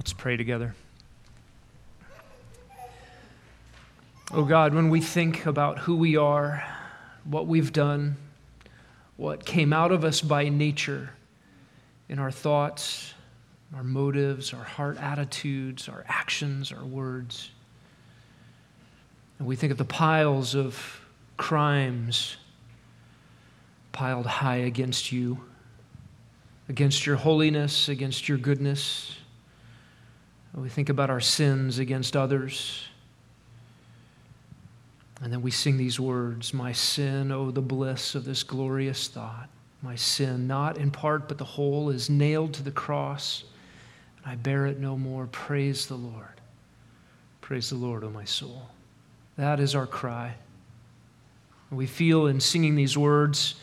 Let's pray together. Oh God, when we think about who we are, what we've done, what came out of us by nature in our thoughts, our motives, our heart attitudes, our actions, our words, and we think of the piles of crimes piled high against you, against your holiness, against your goodness. We think about our sins against others. And then we sing these words My sin, oh, the bliss of this glorious thought. My sin, not in part, but the whole, is nailed to the cross, and I bear it no more. Praise the Lord. Praise the Lord, O oh my soul. That is our cry. We feel in singing these words,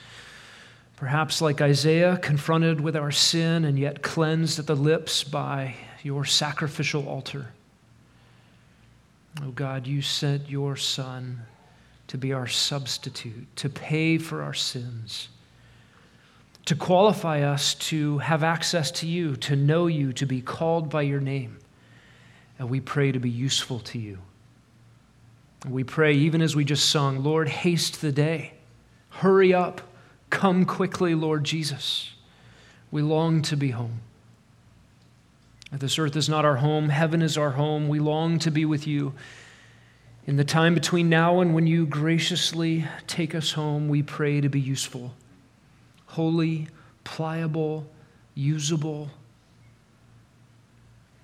perhaps like Isaiah, confronted with our sin and yet cleansed at the lips by your sacrificial altar. Oh God, you sent your Son to be our substitute, to pay for our sins, to qualify us to have access to you, to know you, to be called by your name. And we pray to be useful to you. We pray, even as we just sung, Lord, haste the day. Hurry up. Come quickly, Lord Jesus. We long to be home. This earth is not our home, heaven is our home. We long to be with you. In the time between now and when you graciously take us home, we pray to be useful, holy, pliable, usable.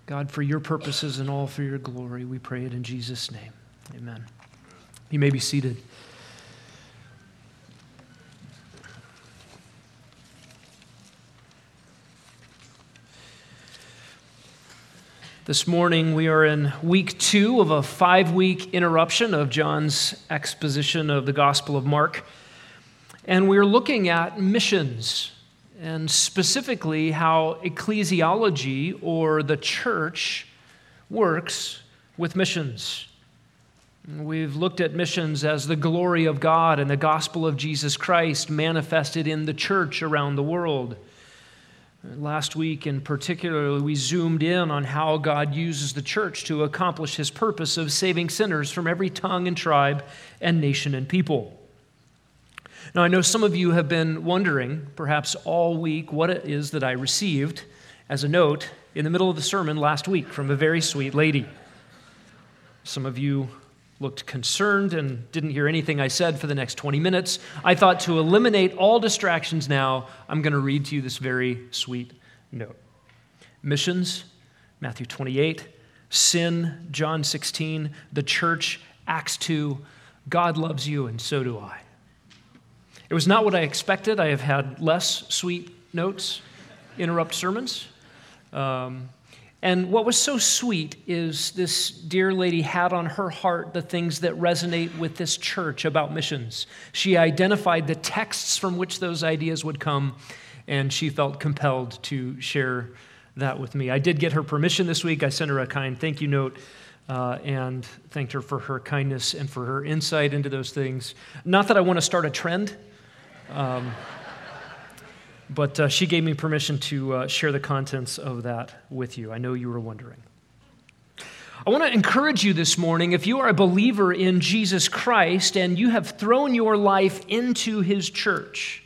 God, for your purposes and all for your glory, we pray it in Jesus' name. Amen. You may be seated. This morning, we are in week two of a five week interruption of John's exposition of the Gospel of Mark. And we're looking at missions, and specifically how ecclesiology or the church works with missions. We've looked at missions as the glory of God and the gospel of Jesus Christ manifested in the church around the world. Last week, in particular, we zoomed in on how God uses the church to accomplish his purpose of saving sinners from every tongue and tribe and nation and people. Now, I know some of you have been wondering, perhaps all week, what it is that I received as a note in the middle of the sermon last week from a very sweet lady. Some of you looked concerned and didn't hear anything I said for the next 20 minutes. I thought to eliminate all distractions now, I'm going to read to you this very sweet note. Missions, Matthew 28, sin, John 16, the church, Acts 2, God loves you, and so do I. It was not what I expected. I have had less sweet notes interrupt sermons. Um, and what was so sweet is this dear lady had on her heart the things that resonate with this church about missions. She identified the texts from which those ideas would come, and she felt compelled to share that with me. I did get her permission this week. I sent her a kind thank you note. Uh, and thanked her for her kindness and for her insight into those things. Not that I want to start a trend, um, but uh, she gave me permission to uh, share the contents of that with you. I know you were wondering. I want to encourage you this morning if you are a believer in Jesus Christ and you have thrown your life into his church,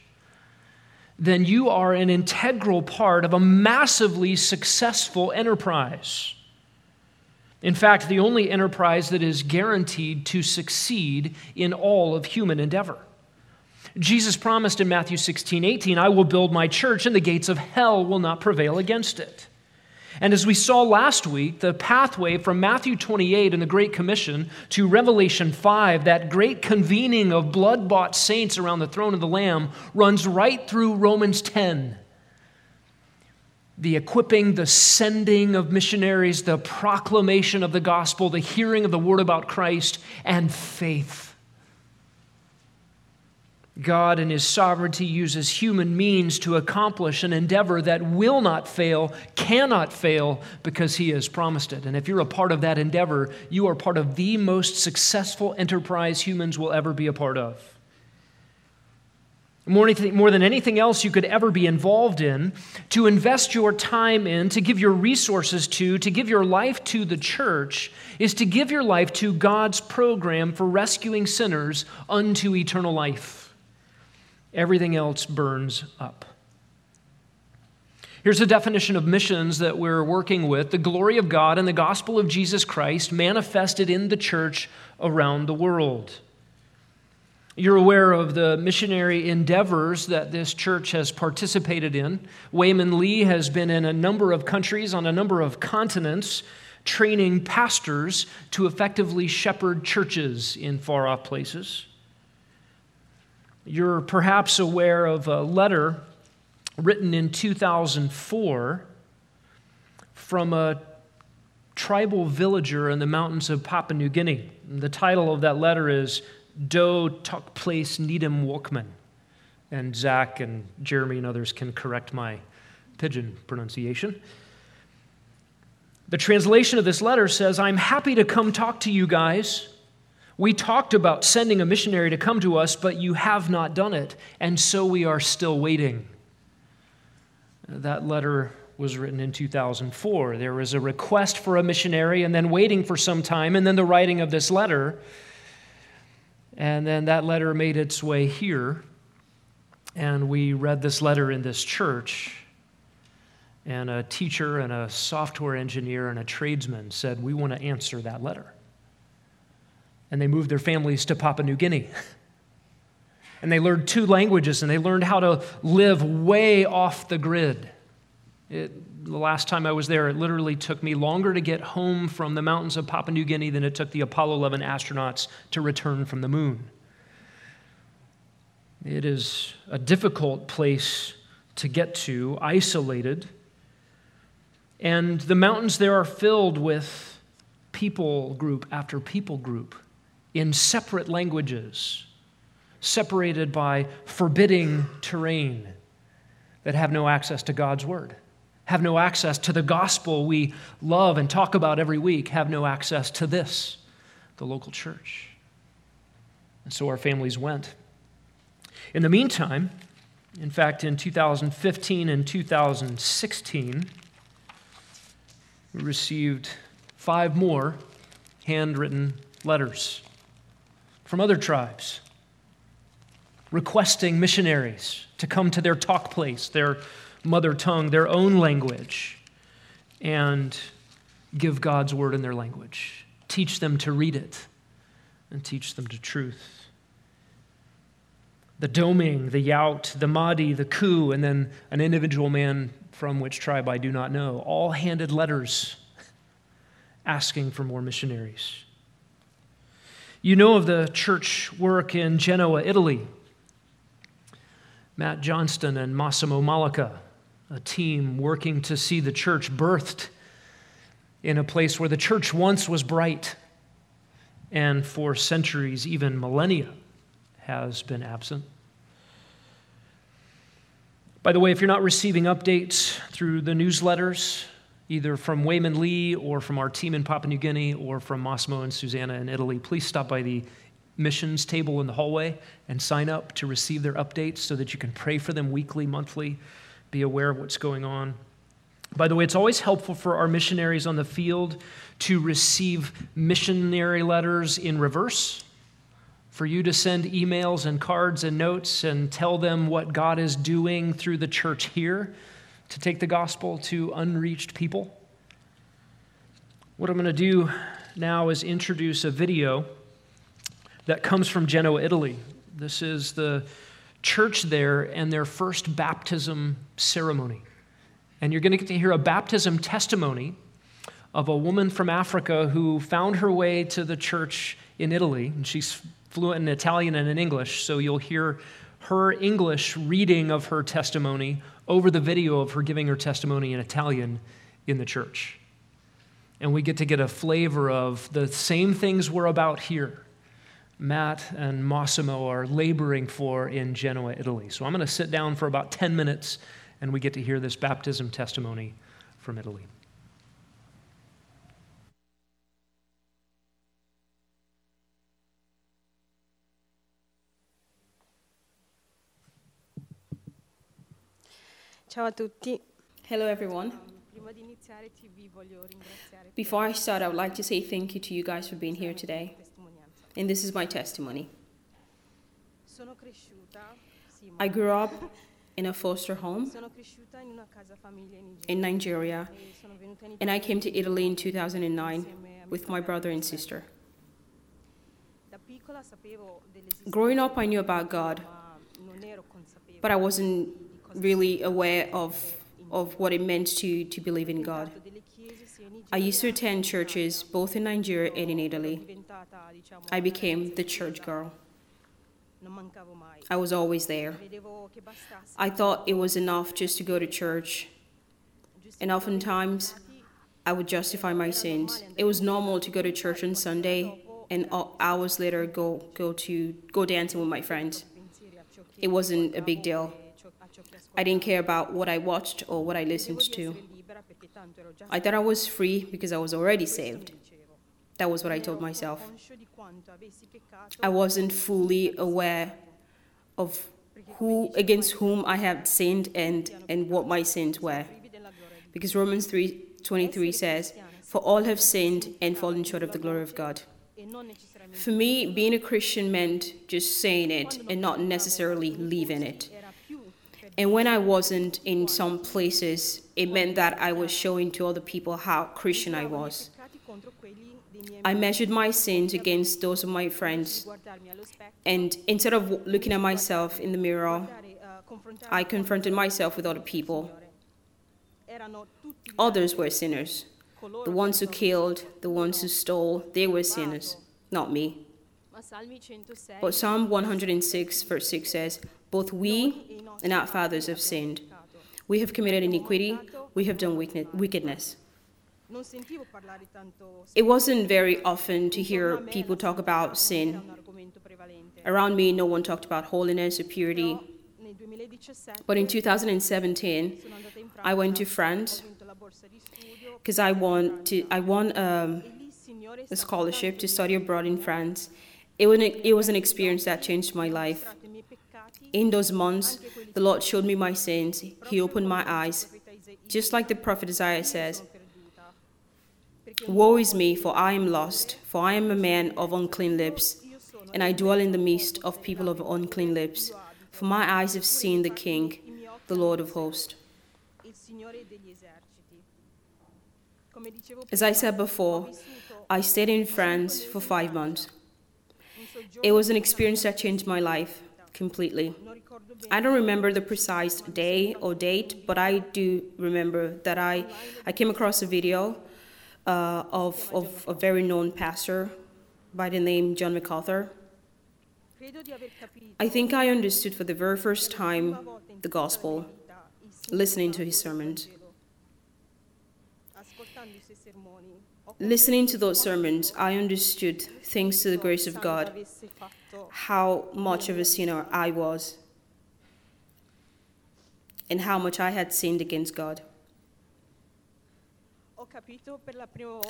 then you are an integral part of a massively successful enterprise. In fact, the only enterprise that is guaranteed to succeed in all of human endeavor. Jesus promised in Matthew 16, 18, I will build my church, and the gates of hell will not prevail against it. And as we saw last week, the pathway from Matthew 28 and the Great Commission to Revelation 5, that great convening of blood bought saints around the throne of the Lamb, runs right through Romans 10. The equipping, the sending of missionaries, the proclamation of the gospel, the hearing of the word about Christ, and faith. God, in His sovereignty, uses human means to accomplish an endeavor that will not fail, cannot fail, because He has promised it. And if you're a part of that endeavor, you are part of the most successful enterprise humans will ever be a part of. more, more than anything else you could ever be involved in, to invest your time in, to give your resources to, to give your life to the church, is to give your life to God's program for rescuing sinners unto eternal life. Everything else burns up. Here's a definition of missions that we're working with the glory of God and the gospel of Jesus Christ manifested in the church around the world. You're aware of the missionary endeavors that this church has participated in. Wayman Lee has been in a number of countries on a number of continents training pastors to effectively shepherd churches in far off places. You're perhaps aware of a letter written in 2004 from a tribal villager in the mountains of Papua New Guinea. The title of that letter is Do Tok Place Needham Walkman. And Zach and Jeremy and others can correct my pidgin pronunciation. The translation of this letter says, I'm happy to come talk to you guys. We talked about sending a missionary to come to us, but you have not done it, and so we are still waiting. That letter was written in 2004. There was a request for a missionary, and then waiting for some time, and then the writing of this letter. And then that letter made its way here, and we read this letter in this church. And a teacher and a software engineer and a tradesman said, We want to answer that letter. And they moved their families to Papua New Guinea. and they learned two languages and they learned how to live way off the grid. It, the last time I was there, it literally took me longer to get home from the mountains of Papua New Guinea than it took the Apollo 11 astronauts to return from the moon. It is a difficult place to get to, isolated. And the mountains there are filled with people group after people group in separate languages, separated by forbidding terrain that have no access to God's word have no access to the gospel we love and talk about every week, have no access to this, the local church. And so our families went. In the meantime, in fact, in 2015 and 2016, we received five more handwritten letters from other tribes requesting missionaries to come to their talk place, their mother tongue, their own language, and give God's word in their language. Teach them to read it and teach them to truth. The Doming, the Yaut, the Mahdi, the Ku, and then an individual man from which tribe I do not know, all handed letters asking for more missionaries. You know of the church work in Genoa, Italy. Matt Johnston and Massimo Malika a team working to see the church birthed in a place where the church once was bright and for centuries, even millennia, has been absent. By the way, if you're not receiving updates through the newsletters, either from Wayman Lee or from our team in Papua New Guinea or from Massimo and Susanna in Italy, please stop by the missions table in the hallway and sign up to receive their updates so that you can pray for them weekly, monthly be aware of what's going on. By the way, it's always helpful for our missionaries on the field to receive missionary letters in reverse, for you to send emails and cards and notes and tell them what God is doing through the church here to take the gospel to unreached people. What I'm going to do now is introduce a video that comes from Genoa, Italy. This is the church there and their first baptism ceremony. And you're going to get to hear a baptism testimony of a woman from Africa who found her way to the church in Italy. And she's fluent in Italian and in English, so you'll hear her English reading of her testimony over the video of her giving her testimony in Italian in the church. And we get to get a flavor of the same things we're about here Matt and Massimo are laboring for in Genoa, Italy. So I'm going to sit down for about 10 minutes and we get to hear this baptism testimony from Italy. Ciao a tutti. Hello, everyone. Prima di iniziare ti vi voglio ringraziare Before I start, I would like to say thank you to you guys for being here today. per la testimonianza. And this is my testimony. Sono cresciuta, sì, ma I grew up in a foster home in una casa famiglia in in Nigeria. Nigeria, sono venuta in and I came to Italy in 2009 insieme a mio with my brother and sister. Da piccola sapevo dell'esistenza Growing up, I knew about God, ma non ero consapevole but I wasn't really aware of, of what it meant to, to believe in God. I used to attend churches both in Nigeria and in Italy. I became the church girl. I was always there. I thought it was enough just to go to church. And oftentimes, I would justify my sins. It was normal to go to church on Sunday and hours later go, go to go dancing with my friends. It wasn't a big deal. I didn't care about what I watched or what I listened to. I thought I was free because I was already saved. That was what I told myself. I wasn't fully aware of who against whom I had sinned and, and what my sins were. Because Romans 3:23 says, "For all have sinned and fallen short of the glory of God." For me, being a Christian meant just saying it and not necessarily living it. And when I wasn't in some places, it meant that I was showing to other people how Christian I was. I measured my sins against those of my friends, and instead of looking at myself in the mirror, I confronted myself with other people. Others were sinners. The ones who killed, the ones who stole, they were sinners, not me. But Psalm 106, verse 6 says, Both we and our fathers have sinned. We have committed iniquity, we have done wickedness. It wasn't very often to hear people talk about sin. Around me, no one talked about holiness or purity. But in 2017, I went to France because I won to I won um, a scholarship to study abroad in France. It was, an, it was an experience that changed my life. In those months, the Lord showed me my sins. He opened my eyes. Just like the prophet Isaiah says, Woe is me, for I am lost, for I am a man of unclean lips, and I dwell in the midst of people of unclean lips. For my eyes have seen the King, the Lord of hosts. As I said before, I stayed in France for five months. It was an experience that changed my life completely. I don't remember the precise day or date, but I do remember that I, I came across a video uh, of, of a very known pastor by the name John MacArthur. I think I understood for the very first time the gospel, listening to his sermons. Listening to those sermons, I understood, thanks to the grace of God, how much of a sinner I was and how much I had sinned against God.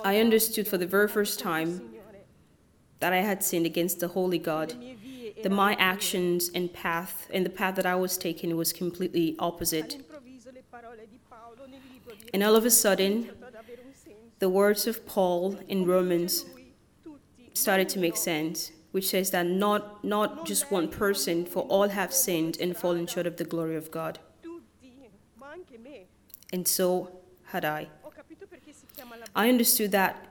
I understood for the very first time that I had sinned against the holy God, that my actions and path and the path that I was taking was completely opposite. And all of a sudden, the words of Paul in Romans started to make sense, which says that not, not just one person, for all have sinned and fallen short of the glory of God. And so had I. I understood that.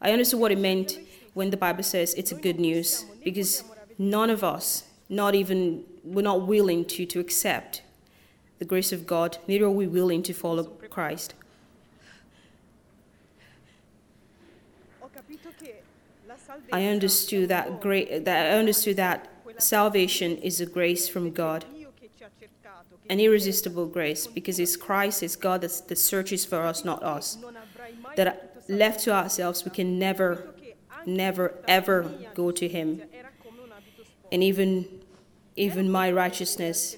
I understood what it meant when the Bible says it's a good news, because none of us, not even, we're not willing to, to accept the grace of God, neither are we willing to follow Christ. I understood that great that I understood that salvation is a grace from God, an irresistible grace, because it's Christ, it's God that, that searches for us, not us. That left to ourselves, we can never, never, ever go to Him. And even, even my righteousness,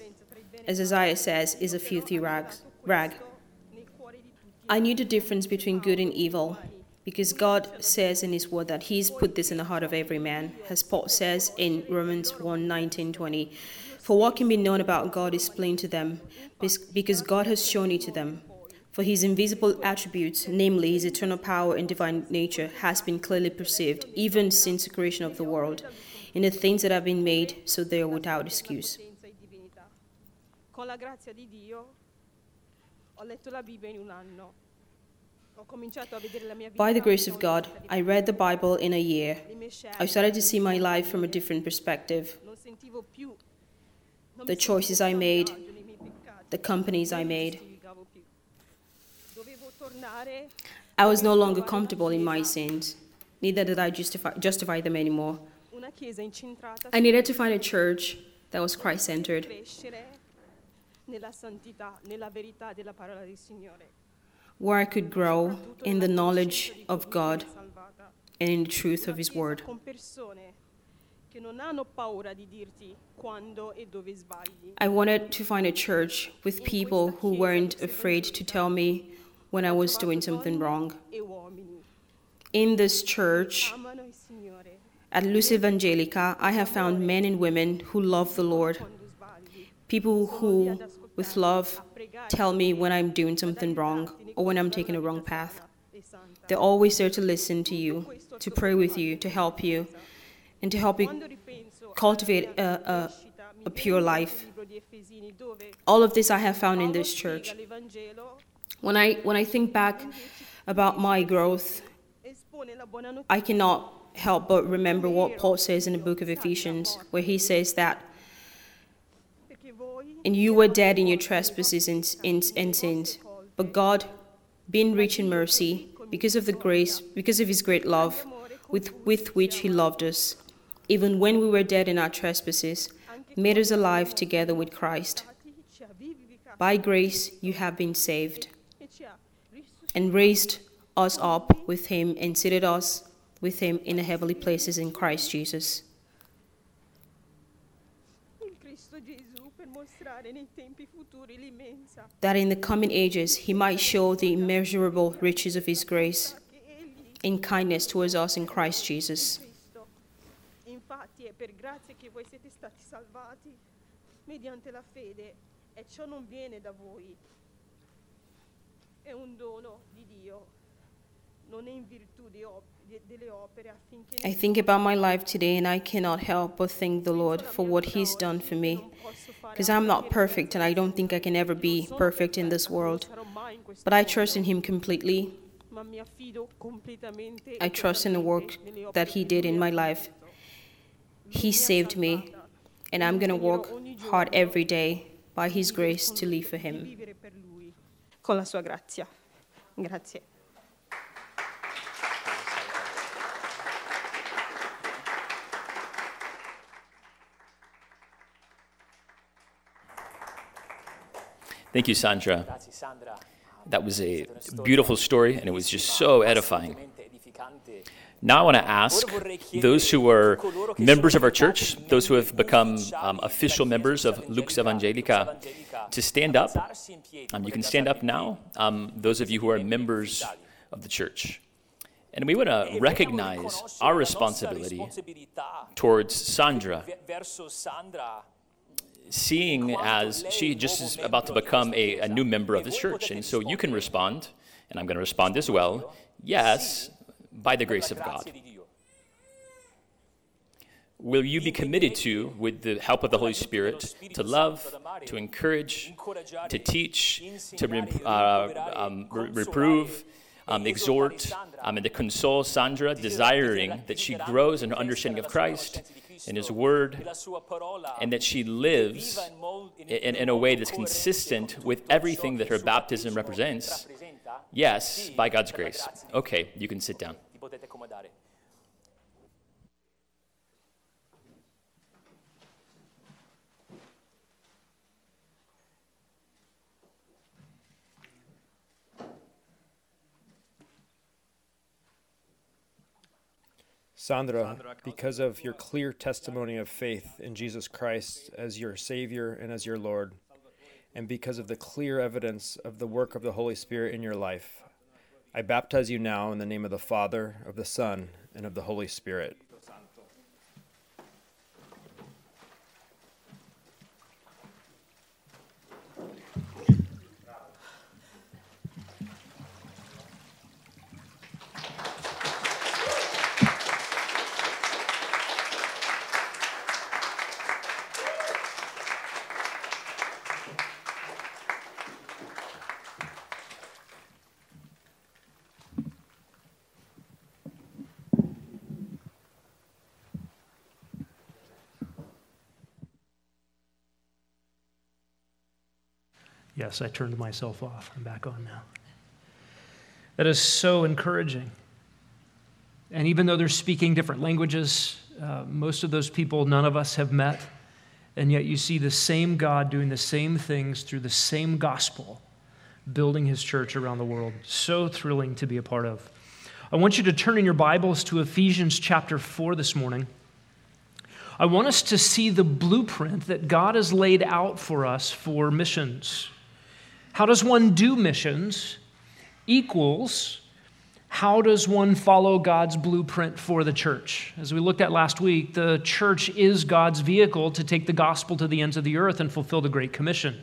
as Isaiah says, is a filthy rags, rag. I knew the difference between good and evil because God says in His Word that He's put this in the heart of every man. As Paul says in Romans 1 19, 20, For what can be known about God is plain to them, because God has shown it to them. For his invisible attributes, namely his eternal power and divine nature, has been clearly perceived, even since the creation of the world, in the things that have been made, so they are without excuse. Con la grazia di Dio ho letto la Bibbia in un anno. By the grace of God, I read the Bible in a year. le mie scelte. I started to see my life from a different perspective. Non sentivo più non The choices I made, vantaggio nei miei peccati. the companies I made. giustificavo più. Dovevo tornare I was no longer comfortable in my sins, neither did I justify, justify them anymore. una chiesa incentrata I needed to find a church that was Christ centered, where I could grow in the knowledge of God che mi ha salvata. and in the truth of His Word. Con persone che non hanno paura di dirti quando dove sbagli. I wanted to find a church with people who weren't afraid to tell me when I was doing something wrong. In this church, amano il Signore at Luz Evangelica, I have found men and women who love the Lord, people who, with love, tell me when I'm doing something wrong or when I'm taking a wrong path. They're always there to listen to you, to pray with you, to help you, and to help you cultivate a- a- a pure life. All of this I have found in this church. When I when I think back about my growth, I cannot help but remember what Paul says in the book of Ephesians, where he says that, and you were dead in your trespasses and, and, and sins, but God, being rich in mercy, because of the grace, because of his great love, with, with which he loved us, even when we were dead in our trespasses, made us alive together with Christ. By grace you have been saved, and raised us up with him and seated us with him in the heavenly places in Christ Jesus. In Cristo Gesù per mostrare nei tempi futuri l'immensa that in the coming ages he might show the immeasurable riches of his grace in kindness towards us in Christ Jesus. È per grazia che voi siete stati salvati mediante la fede e ciò non viene da voi. È un dono di Dio, non è in virtù di op- de- delle opere I think about my life today and I cannot help but thank the Lord for what he's done for me. Because I'm not perfect and I don't think I can ever be perfect in this world. But I trust in him completely. ma mi affido completamente I trust in the work that he did in my life. He saved me, and I'm going to work hard every day by his grace to live for him. vivere per lui con la sua grazia. Grazie. Thank you, Sandra. That was a beautiful story, and it was just so edifying. Now I want to ask those who are members of our church, those who have become um, official members of Lux Evangelica, to stand up. Um, you can stand up now, um, those of you who are members of the church. And we want to recognize our responsibility towards Sandra seeing as she just is about to become a, a new member of this church. And so you can respond, and I'm going to respond as well yes, by the grace of God. Will you be committed to, with the help of the Holy Spirit, to love, to encourage, to teach, to uh, um, re- reprove, um, exhort, um, and to console Sandra, desiring that she grows in her understanding of Christ and His Word, La sua parola and that she lives in, in a way that's consistent with everything that her baptism represents? Yes, by God's grace. Okay, you can sit down. Sandra, because of your clear testimony of faith in Jesus Christ as your Savior and as your Lord, and because of the clear evidence of the work of the Holy Spirit in your life, I baptize you now in the name of the Father, of the Son, and of the Holy Spirit. Yes, I turned myself off. I'm back on now. That is so encouraging. And even though they're speaking different languages, uh, most of those people none of us have met, and yet you see the same God doing the same things through the same gospel, building his church around the world. So thrilling to be a part of. I want you to turn in your Bibles to Ephesians chapter 4 this morning. I want us to see the blueprint that God has laid out for us for missions. How does one do missions equals how does one follow God's blueprint for the church? As we looked at last week, the church is God's vehicle to take the gospel to the ends of the earth and fulfill the Great Commission.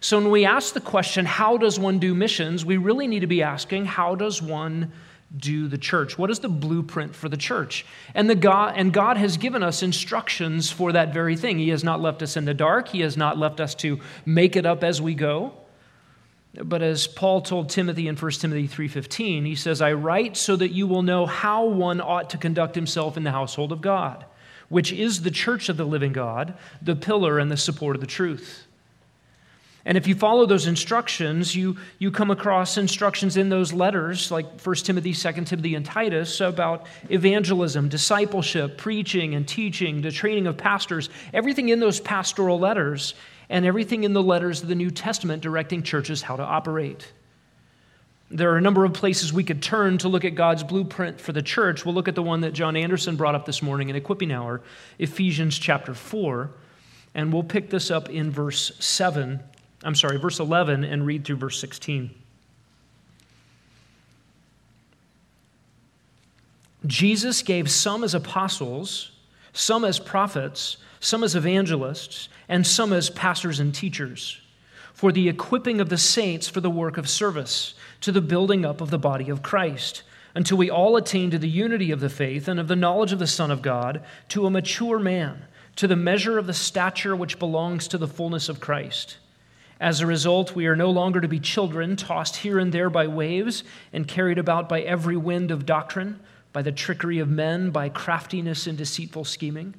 So when we ask the question, how does one do missions, we really need to be asking, how does one do the church? What is the blueprint for the church? And, the God, and God has given us instructions for that very thing. He has not left us in the dark, He has not left us to make it up as we go. But as Paul told Timothy in 1 Timothy 3:15, he says, "I write so that you will know how one ought to conduct himself in the household of God, which is the church of the living God, the pillar and the support of the truth." And if you follow those instructions, you, you come across instructions in those letters, like 1 Timothy, 2 Timothy, and Titus, about evangelism, discipleship, preaching, and teaching, the training of pastors. Everything in those pastoral letters and everything in the letters of the New Testament directing churches how to operate. There are a number of places we could turn to look at God's blueprint for the church. We'll look at the one that John Anderson brought up this morning in Equipping Hour, Ephesians chapter 4, and we'll pick this up in verse 7. I'm sorry, verse 11, and read through verse 16. Jesus gave some as apostles, some as prophets, some as evangelists, and some as pastors and teachers, for the equipping of the saints for the work of service, to the building up of the body of Christ, until we all attain to the unity of the faith and of the knowledge of the Son of God, to a mature man, to the measure of the stature which belongs to the fullness of Christ. As a result, we are no longer to be children, tossed here and there by waves and carried about by every wind of doctrine, by the trickery of men, by craftiness and deceitful scheming.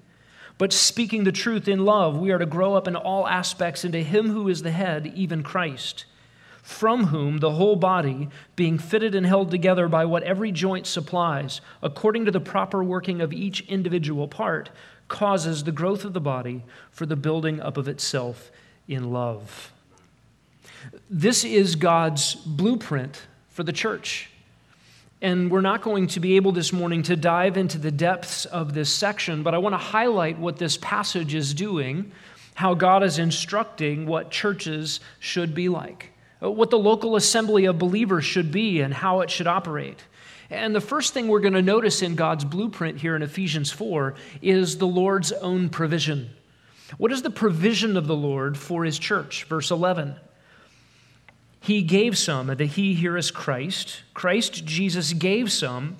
But speaking the truth in love, we are to grow up in all aspects into Him who is the head, even Christ, from whom the whole body, being fitted and held together by what every joint supplies, according to the proper working of each individual part, causes the growth of the body for the building up of itself in love. This is God's blueprint for the church. And we're not going to be able this morning to dive into the depths of this section, but I want to highlight what this passage is doing, how God is instructing what churches should be like, uh, what the local assembly of believers should be, and how it should operate. And the first thing we're going to notice in God's blueprint here in Ephesians 4 is the Lord's own provision. What is the provision of the Lord for his church? Verse 11. He gave some, the He here is Christ. Christ Jesus gave some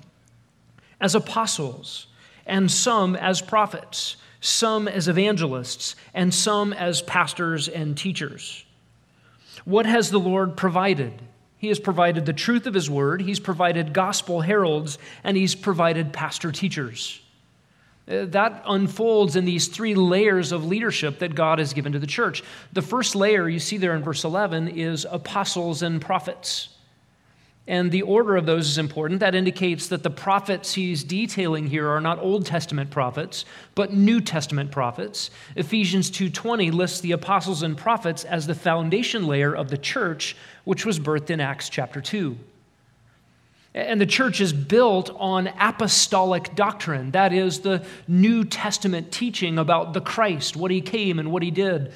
as apostles, and some as prophets, some as evangelists, and some as pastors and teachers. What has the Lord provided? He has provided the truth of His word, He's provided gospel heralds, and He's provided pastor teachers. Uh, that unfolds in these three layers of leadership that God has given to the church. The first layer you see there in verse 11 is apostles and prophets. And the order of those is important. That indicates that the prophets he's detailing here are not Old Testament prophets, but New Testament prophets. Ephesians 2:20 lists the apostles and prophets as the foundation layer of the church, which was birthed in Acts chapter 2. And the church is built on apostolic doctrine. That is the New Testament teaching about the Christ, what he came and what he did.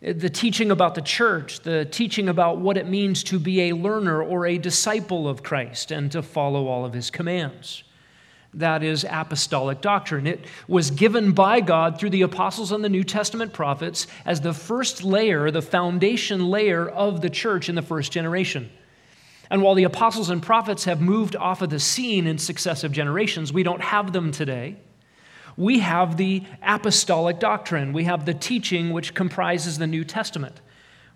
The teaching about the church, the teaching about what it means to be a learner or a disciple of Christ and to follow all of his commands. That is apostolic doctrine. It was given by God through the apostles and the New Testament prophets as the first layer, the foundation layer of the church in the first generation. And while the apostles and prophets have moved off of the scene in successive generations, we don't have them today. We have the apostolic doctrine, we have the teaching which comprises the New Testament,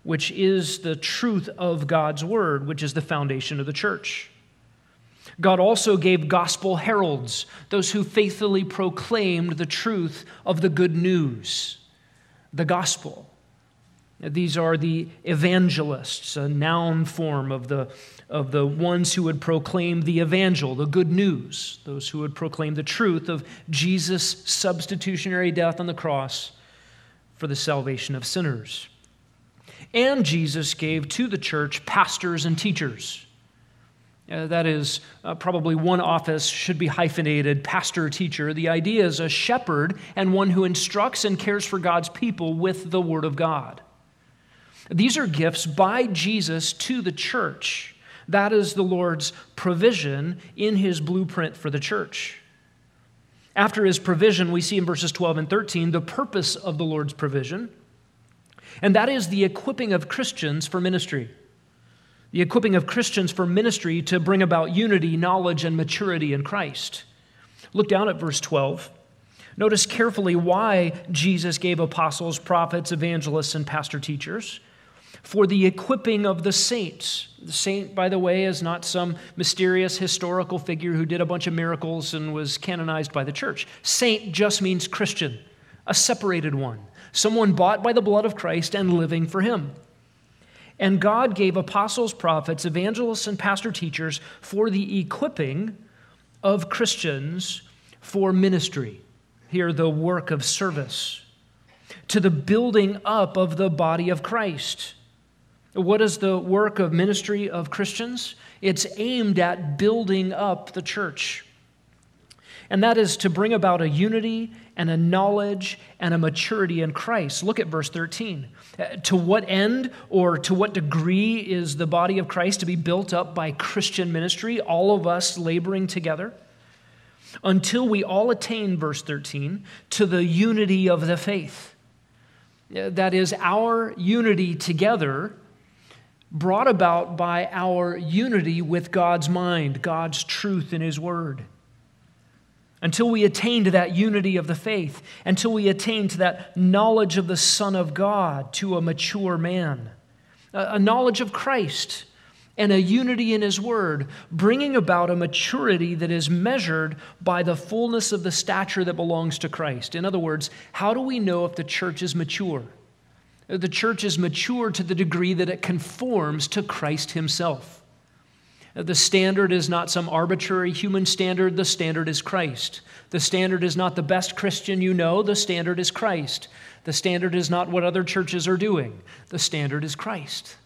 which is the truth of God's word, which is the foundation of the church. God also gave gospel heralds, those who faithfully proclaimed the truth of the good news, the gospel. These are the evangelists, a noun form of the, of the ones who would proclaim the evangel, the good news, those who would proclaim the truth of Jesus' substitutionary death on the cross for the salvation of sinners. And Jesus gave to the church pastors and teachers. Uh, that is, uh, probably one office should be hyphenated pastor teacher. The idea is a shepherd and one who instructs and cares for God's people with the Word of God. These are gifts by Jesus to the church. That is the Lord's provision in his blueprint for the church. After his provision, we see in verses 12 and 13 the purpose of the Lord's provision, and that is the equipping of Christians for ministry. The equipping of Christians for ministry to bring about unity, knowledge, and maturity in Christ. Look down at verse 12. Notice carefully why Jesus gave apostles, prophets, evangelists, and pastor teachers for the equipping of the saints. The saint, by the way, is not some mysterious historical figure who did a bunch of miracles and was canonized by the church. Saint just means Christian, a separated one, someone bought by the blood of Christ and living for him. And God gave apostles, prophets, evangelists, and pastor teachers for the equipping of Christians for ministry. Here, the work of service, to the building up of the body of Christ what is the work of ministry of Christians? It's aimed at building up the church. And that is to bring about a unity and a knowledge and a maturity in Christ. Look at verse 13. Uh, to what end or to what degree is the body of Christ to be built up by Christian ministry, all of us laboring together? Until we all attain, verse 13, to the unity of the faith. Uh, that is, our unity together brought about by our unity with God's mind, God's truth in His Word. Until we attain to that unity of the faith, until we attain to that knowledge of the Son of God to a mature man, a knowledge of Christ, and a unity in His Word, bringing about a maturity that is measured by the fullness of the stature that belongs to Christ. In other words, how do we know if the church is mature? The church is mature to the degree that it conforms to Christ Himself. The standard is not some arbitrary human standard, the standard is Christ. The standard is not the best Christian you know, the standard is Christ. The standard is not what other churches are doing, the standard is Christ.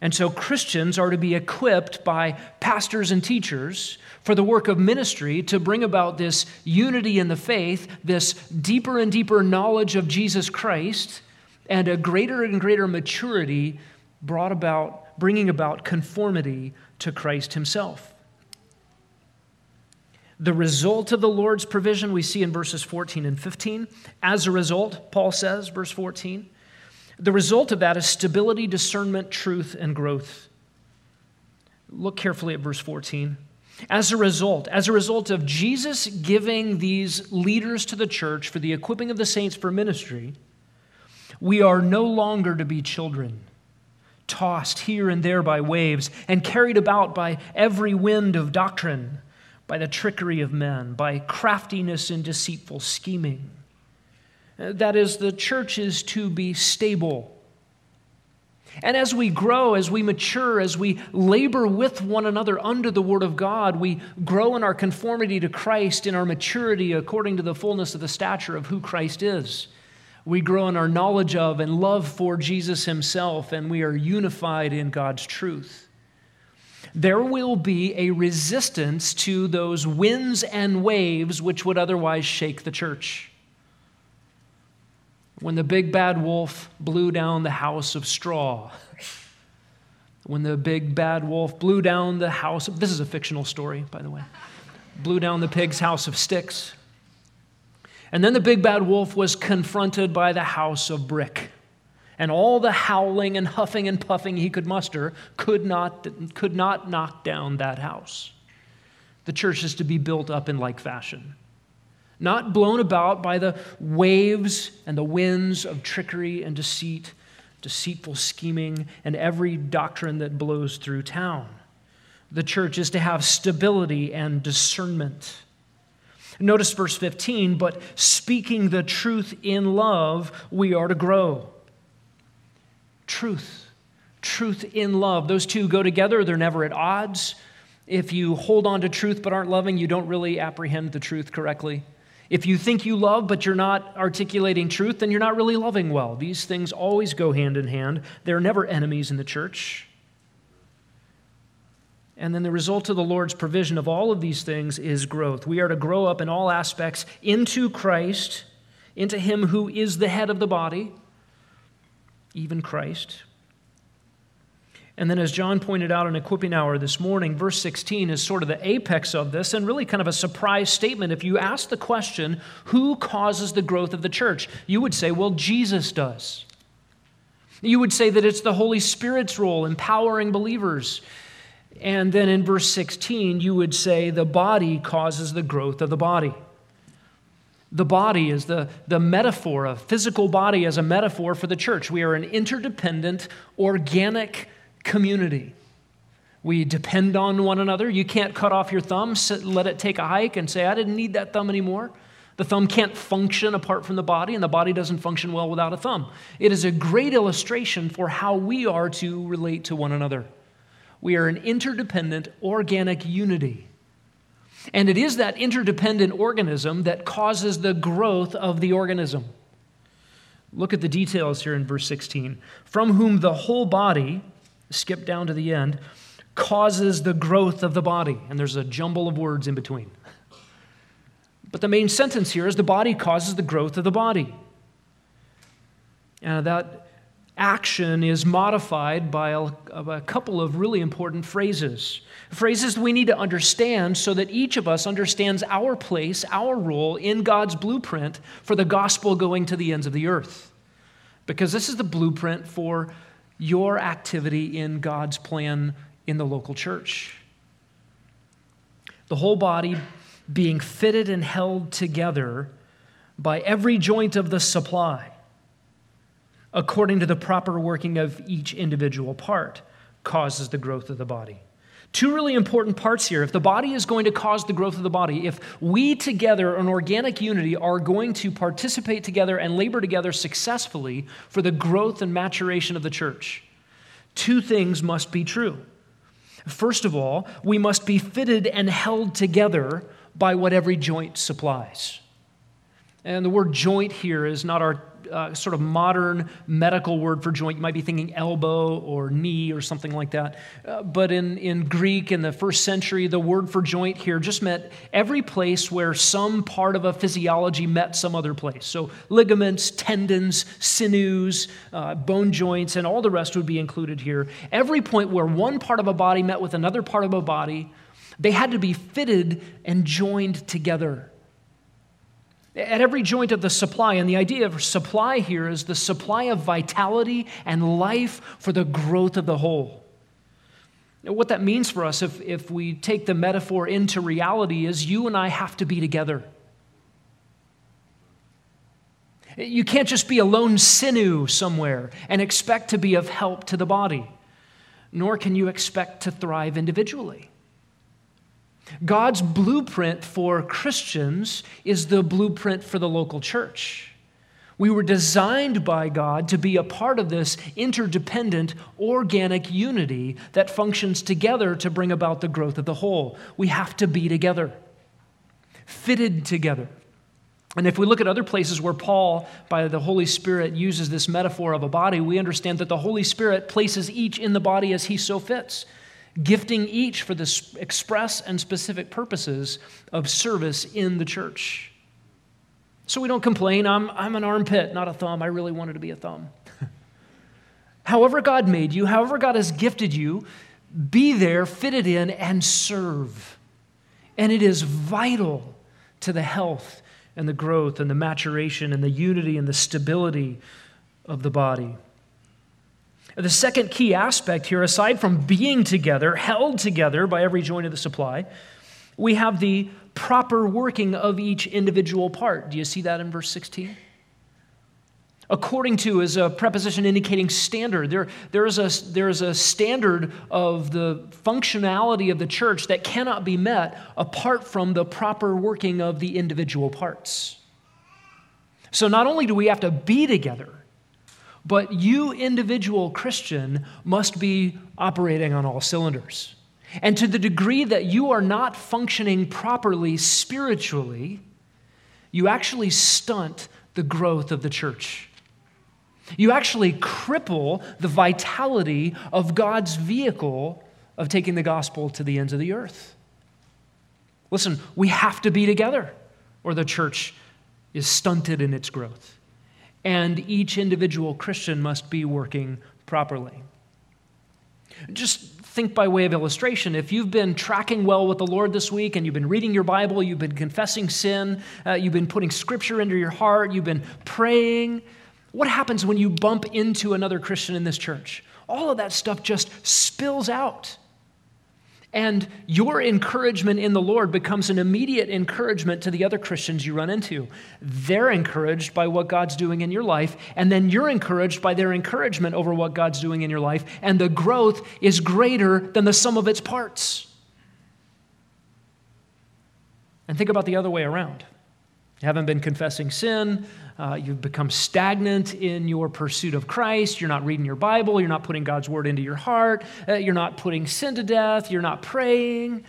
And so Christians are to be equipped by pastors and teachers for the work of ministry to bring about this unity in the faith, this deeper and deeper knowledge of Jesus Christ, and a greater and greater maturity brought about, bringing about conformity to Christ Himself. The result of the Lord's provision we see in verses 14 and 15. As a result, Paul says, verse 14, the result of that is stability, discernment, truth, and growth. Look carefully at verse 14. As a result, as a result of Jesus giving these leaders to the church for the equipping of the saints for ministry, we are no longer to be children, tossed here and there by waves and carried about by every wind of doctrine, by the trickery of men, by craftiness and deceitful scheming. That is, the church is to be stable. And as we grow, as we mature, as we labor with one another under the Word of God, we grow in our conformity to Christ, in our maturity according to the fullness of the stature of who Christ is. We grow in our knowledge of and love for Jesus Himself, and we are unified in God's truth. There will be a resistance to those winds and waves which would otherwise shake the church when the big bad wolf blew down the house of straw. When the big bad wolf blew down the house of, this is a fictional story, by the way, blew down the pig's house of sticks. And then the big bad wolf was confronted by the house of brick. And all the howling and huffing and puffing he could muster could not, could not knock down that house. The church is to be built up in like fashion not blown about by the waves and the winds of trickery and deceit, deceitful scheming, and every doctrine that blows through town. The church is to have stability and discernment. Notice verse 15, but speaking the truth in love, we are to grow. truth. Truth in love. Those two go together, they're never at odds. If you hold on to truth but aren't loving, you don't really apprehend the truth correctly. If you think you love but you're not articulating truth, then you're not really loving well. These things always go hand in hand. They're never enemies in the church. And then the result of the Lord's provision of all of these things is growth. We are to grow up in all aspects into Christ, into Him who is the head of the body, even Christ. And then, as John pointed out in Equipping Hour this morning, verse 16 is sort of the apex of this and really kind of a surprise statement. If you ask the question, who causes the growth of the church? You would say, well, Jesus does. You would say that it's the Holy Spirit's role, empowering believers. And then in verse 16, you would say the body causes the growth of the body. The body is the, the metaphor, a physical body as a metaphor for the church. We are an interdependent, organic community. We depend on one another. You can't cut off your thumb, sit, let it take a hike, and say, I didn't need that thumb anymore. The thumb can't function apart from the body, and the body doesn't function well without a thumb. It is a great illustration for how we are to relate to one another. We are an interdependent, organic unity. And it is that interdependent organism that causes the growth of the organism. Look at the details here in verse 16. From whom the whole body, skip down to the end, causes the growth of the body. And there's a jumble of words in between. But the main sentence here is the body causes the growth of the body. And that action is modified by a, a, couple of really important phrases. Phrases we need to understand so that each of us understands our place, our role in God's blueprint for the gospel going to the ends of the earth. Because this is the blueprint for your activity in God's plan in the local church. The whole body being fitted and held together by every joint of the supply, according to the proper working of each individual part, causes the growth of the body. Two really important parts here. If the body is going to cause the growth of the body, if we together, in organic unity, are going to participate together and labor together successfully for the growth and maturation of the church, two things must be true. First of all, we must be fitted and held together by what every joint supplies. And the word joint here is not our uh, sort of modern medical word for joint. You might be thinking elbow or knee or something like that. Uh, but in, in Greek in the first century, the word for joint here just meant every place where some part of a physiology met some other place. So ligaments, tendons, sinews, uh, bone joints, and all the rest would be included here. Every point where one part of a body met with another part of a body, they had to be fitted and joined together at every joint of the supply. And the idea of supply here is the supply of vitality and life for the growth of the whole. What that means for us, if, if we take the metaphor into reality, is you and I have to be together. You can't just be a lone sinew somewhere and expect to be of help to the body, nor can you expect to thrive individually. God's blueprint for Christians is the blueprint for the local church. We were designed by God to be a part of this interdependent, organic unity that functions together to bring about the growth of the whole. We have to be together, fitted together. And if we look at other places where Paul, by the Holy Spirit, uses this metaphor of a body, we understand that the Holy Spirit places each in the body as he so fits gifting each for the express and specific purposes of service in the church. So we don't complain, I'm, I'm an armpit, not a thumb. I really wanted to be a thumb. however, God made you, however, God has gifted you, be there, fitted in, and serve. And it is vital to the health and the growth and the maturation and the unity and the stability of the body. The second key aspect here, aside from being together, held together by every joint of the supply, we have the proper working of each individual part. Do you see that in verse 16? According to is a preposition indicating standard. There, there, is a, there is a standard of the functionality of the church that cannot be met apart from the proper working of the individual parts. So not only do we have to be together, But you, individual Christian, must be operating on all cylinders. And to the degree that you are not functioning properly spiritually, you actually stunt the growth of the church. You actually cripple the vitality of God's vehicle of taking the gospel to the ends of the earth. Listen, we have to be together, or the church is stunted in its growth. And each individual Christian must be working properly. Just think by way of illustration if you've been tracking well with the Lord this week and you've been reading your Bible, you've been confessing sin, uh, you've been putting scripture into your heart, you've been praying, what happens when you bump into another Christian in this church? All of that stuff just spills out. And your encouragement in the Lord becomes an immediate encouragement to the other Christians you run into. They're encouraged by what God's doing in your life, and then you're encouraged by their encouragement over what God's doing in your life, and the growth is greater than the sum of its parts. And think about the other way around. You haven't been confessing sin. Uh, you've become stagnant in your pursuit of Christ. You're not reading your Bible. You're not putting God's word into your heart. Uh, you're not putting sin to death. You're not praying.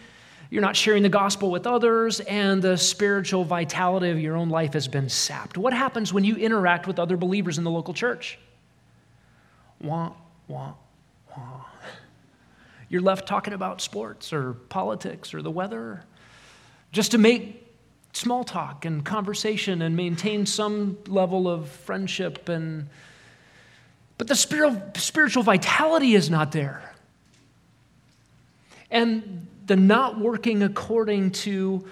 You're not sharing the gospel with others. And the spiritual vitality of your own life has been sapped. What happens when you interact with other believers in the local church? Wah, wah, wah. You're left talking about sports or politics or the weather just to make small talk and conversation and maintain some level of friendship and but the spiritual, vitality is not there. And the not working according to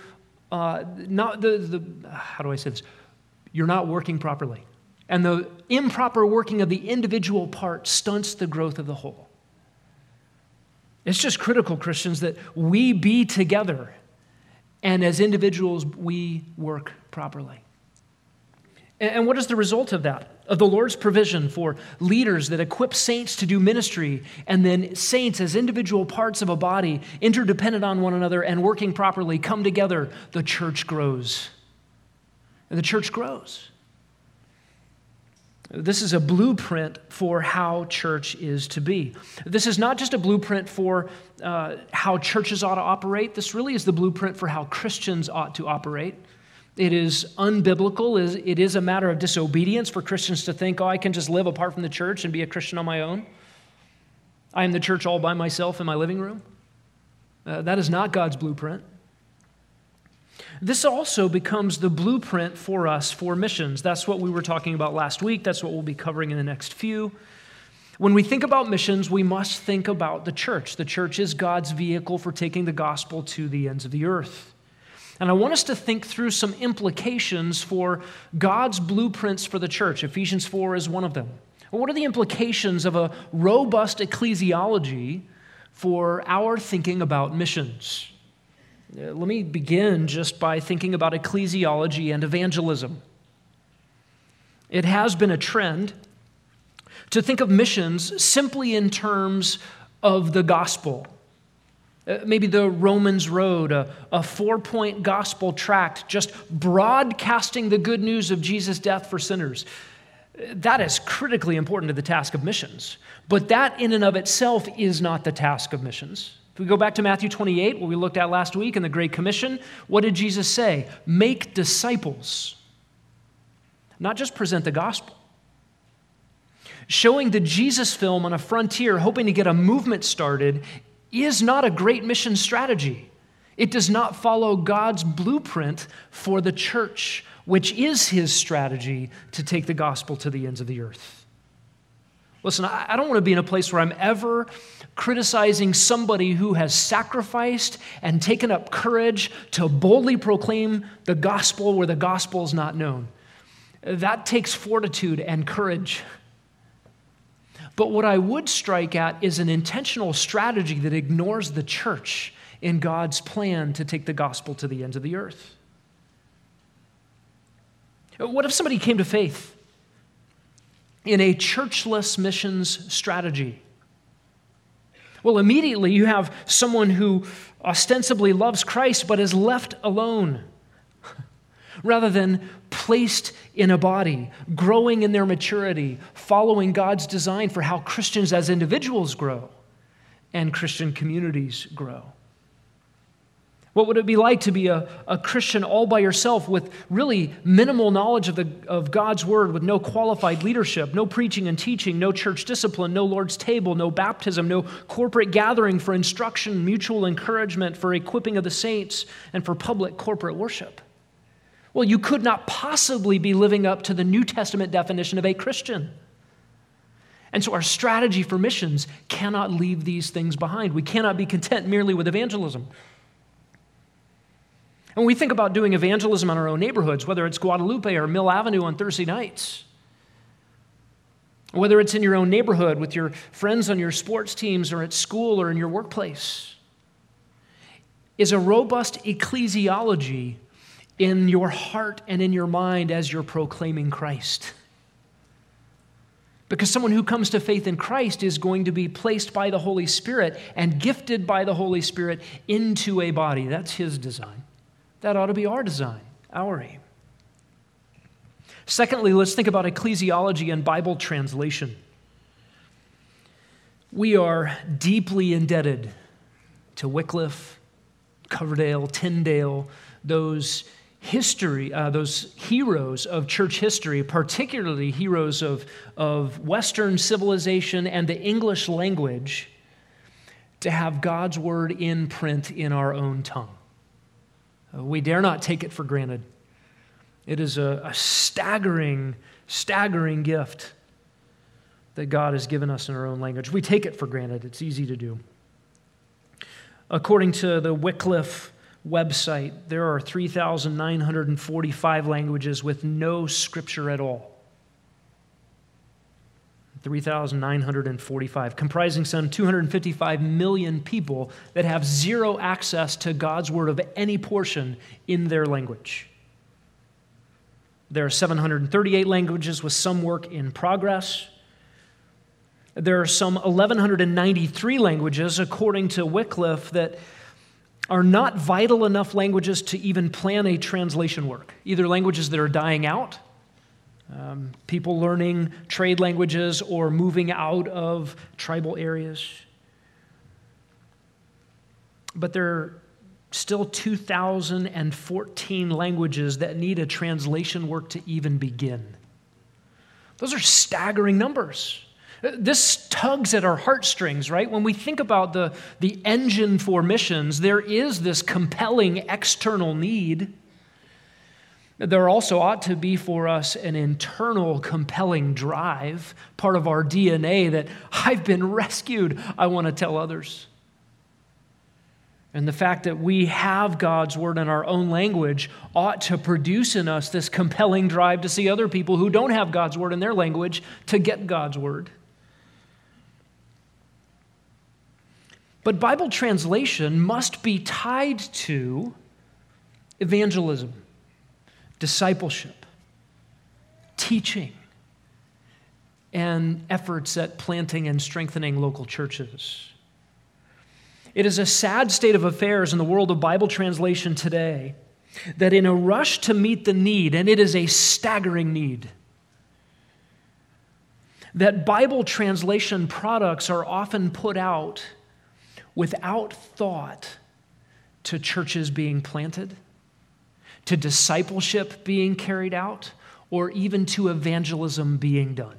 uh, not the, the how do i say this? You're not working properly. And the improper working of the individual part stunts the growth of the whole. It's just critical christians that we be together and as individuals, we work properly. And what is the result of that? Of the Lord's provision for leaders that equip saints to do ministry, and then saints as individual parts of a body, interdependent on one another and working properly, come together, the church grows. And the church grows. This is a blueprint for how church is to be. This is not just a blueprint for uh, how churches ought to operate. This really is the blueprint for how Christians ought to operate. It is unbiblical. It is a matter of disobedience for Christians to think, oh, I can just live apart from the church and be a Christian on my own. I am the church all by myself in my living room. Uh, that is not God's blueprint. This also becomes the blueprint for us for missions. That's what we were talking about last week. That's what we'll be covering in the next few. When we think about missions, we must think about the church. The church is God's vehicle for taking the gospel to the ends of the earth. And I want us to think through some implications for God's blueprints for the church. Ephesians 4 is one of them. What are the implications of a robust ecclesiology for our thinking about missions? Uh, let me begin just by thinking about ecclesiology and evangelism. It has been a trend to think of missions simply in terms of the gospel. Uh, maybe the Romans Road, a, a four point gospel tract, just broadcasting the good news of Jesus' death for sinners. That is critically important to the task of missions. But that, in and of itself, is not the task of missions. If we go back to Matthew 28, what we looked at last week in the Great Commission, what did Jesus say? Make disciples, not just present the gospel. Showing the Jesus film on a frontier, hoping to get a movement started, is not a great mission strategy. It does not follow God's blueprint for the church, which is his strategy to take the gospel to the ends of the earth. Listen, I don't want to be in a place where I'm ever criticizing somebody who has sacrificed and taken up courage to boldly proclaim the gospel where the gospel is not known. That takes fortitude and courage. But what I would strike at is an intentional strategy that ignores the church in God's plan to take the gospel to the ends of the earth. What if somebody came to faith? In a churchless missions strategy? Well, immediately you have someone who ostensibly loves Christ but is left alone. rather than placed in a body, growing in their maturity, following God's design for how Christians as individuals grow and Christian communities grow. What would it be like to be a, a Christian all by yourself with really minimal knowledge of, the, of God's word, with no qualified leadership, no preaching and teaching, no church discipline, no Lord's table, no baptism, no corporate gathering for instruction, mutual encouragement, for equipping of the saints, and for public corporate worship? Well, you could not possibly be living up to the New Testament definition of a Christian. And so our strategy for missions cannot leave these things behind. We cannot be content merely with evangelism. And when we think about doing evangelism in our own neighborhoods, whether it's Guadalupe or Mill Avenue on Thursday nights, whether it's in your own neighborhood with your friends on your sports teams or at school or in your workplace, is a robust ecclesiology in your heart and in your mind as you're proclaiming Christ. Because someone who comes to faith in Christ is going to be placed by the Holy Spirit and gifted by the Holy Spirit into a body. That's his design. That ought to be our design, our aim. Secondly, let's think about ecclesiology and Bible translation. We are deeply indebted to Wycliffe, Coverdale, Tyndale, those history, uh, those heroes of church history, particularly heroes of, of Western civilization and the English language, to have God's word in print in our own tongue. Uh, we dare not take it for granted. It is a, a staggering, staggering gift that God has given us in our own language. We take it for granted, it's easy to do. According to the Wycliffe website, there are 3,945 languages with no scripture at all. 3,945, comprising some 255 million people that have zero access to God's word of any portion in their language. There are 738 languages with some work in progress. There are some 1,193 languages, according to Wycliffe, that are not vital enough languages to even plan a translation work, either languages that are dying out, um, people learning trade languages or moving out of tribal areas. But there are still 2,014 languages that need a translation work to even begin. Those are staggering numbers. This tugs at our heartstrings, right? When we think about the, the engine for missions, there is this compelling external need. There also ought to be for us an internal compelling drive, part of our DNA that I've been rescued, I want to tell others. And the fact that we have God's word in our own language ought to produce in us this compelling drive to see other people who don't have God's word in their language to get God's word. But Bible translation must be tied to evangelism, discipleship, teaching, and efforts at planting and strengthening local churches. It is a sad state of affairs in the world of Bible translation today that, in a rush to meet the need, and it is a staggering need, that Bible translation products are often put out without thought to churches being planted, to discipleship being carried out, or even to evangelism being done.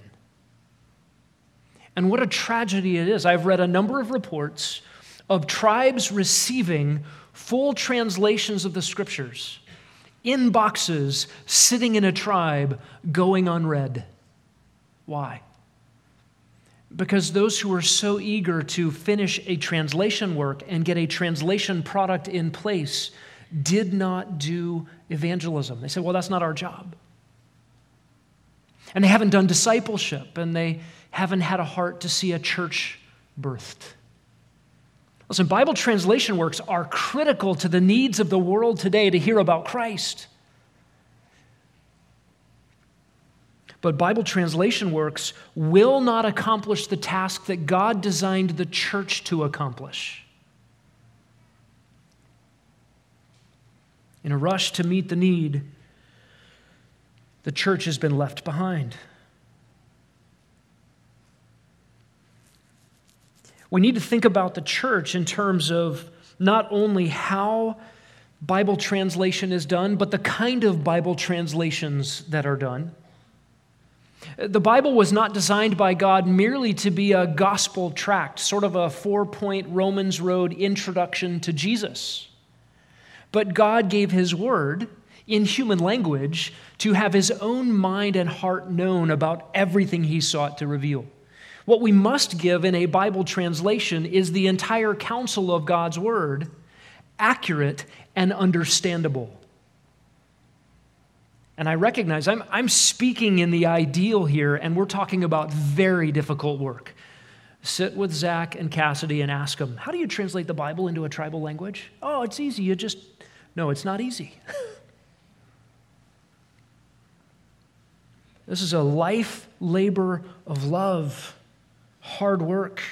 And what a tragedy it is. I've read a number of reports of tribes receiving full translations of the scriptures in boxes, sitting in a tribe, going unread. Why? because those who were so eager to finish a translation work and get a translation product in place did not do evangelism. They said, well, that's not our job. And they haven't done discipleship, and they haven't had a heart to see a church birthed. Listen, Bible translation works are critical to the needs of the world today to hear about Christ. But Bible translation works will not accomplish the task that God designed the church to accomplish. In a rush to meet the need, the church has been left behind. We need to think about the church in terms of not only how Bible translation is done, but the kind of Bible translations that are done. The Bible was not designed by God merely to be a gospel tract, sort of a four point Romans Road introduction to Jesus. But God gave His word in human language to have His own mind and heart known about everything He sought to reveal. What we must give in a Bible translation is the entire counsel of God's word, accurate and understandable. And I recognize I'm, I'm speaking in the ideal here, and we're talking about very difficult work. Sit with Zach and Cassidy and ask them, How do you translate the Bible into a tribal language? Oh, it's easy. You just, no, it's not easy. this is a life labor of love hard work.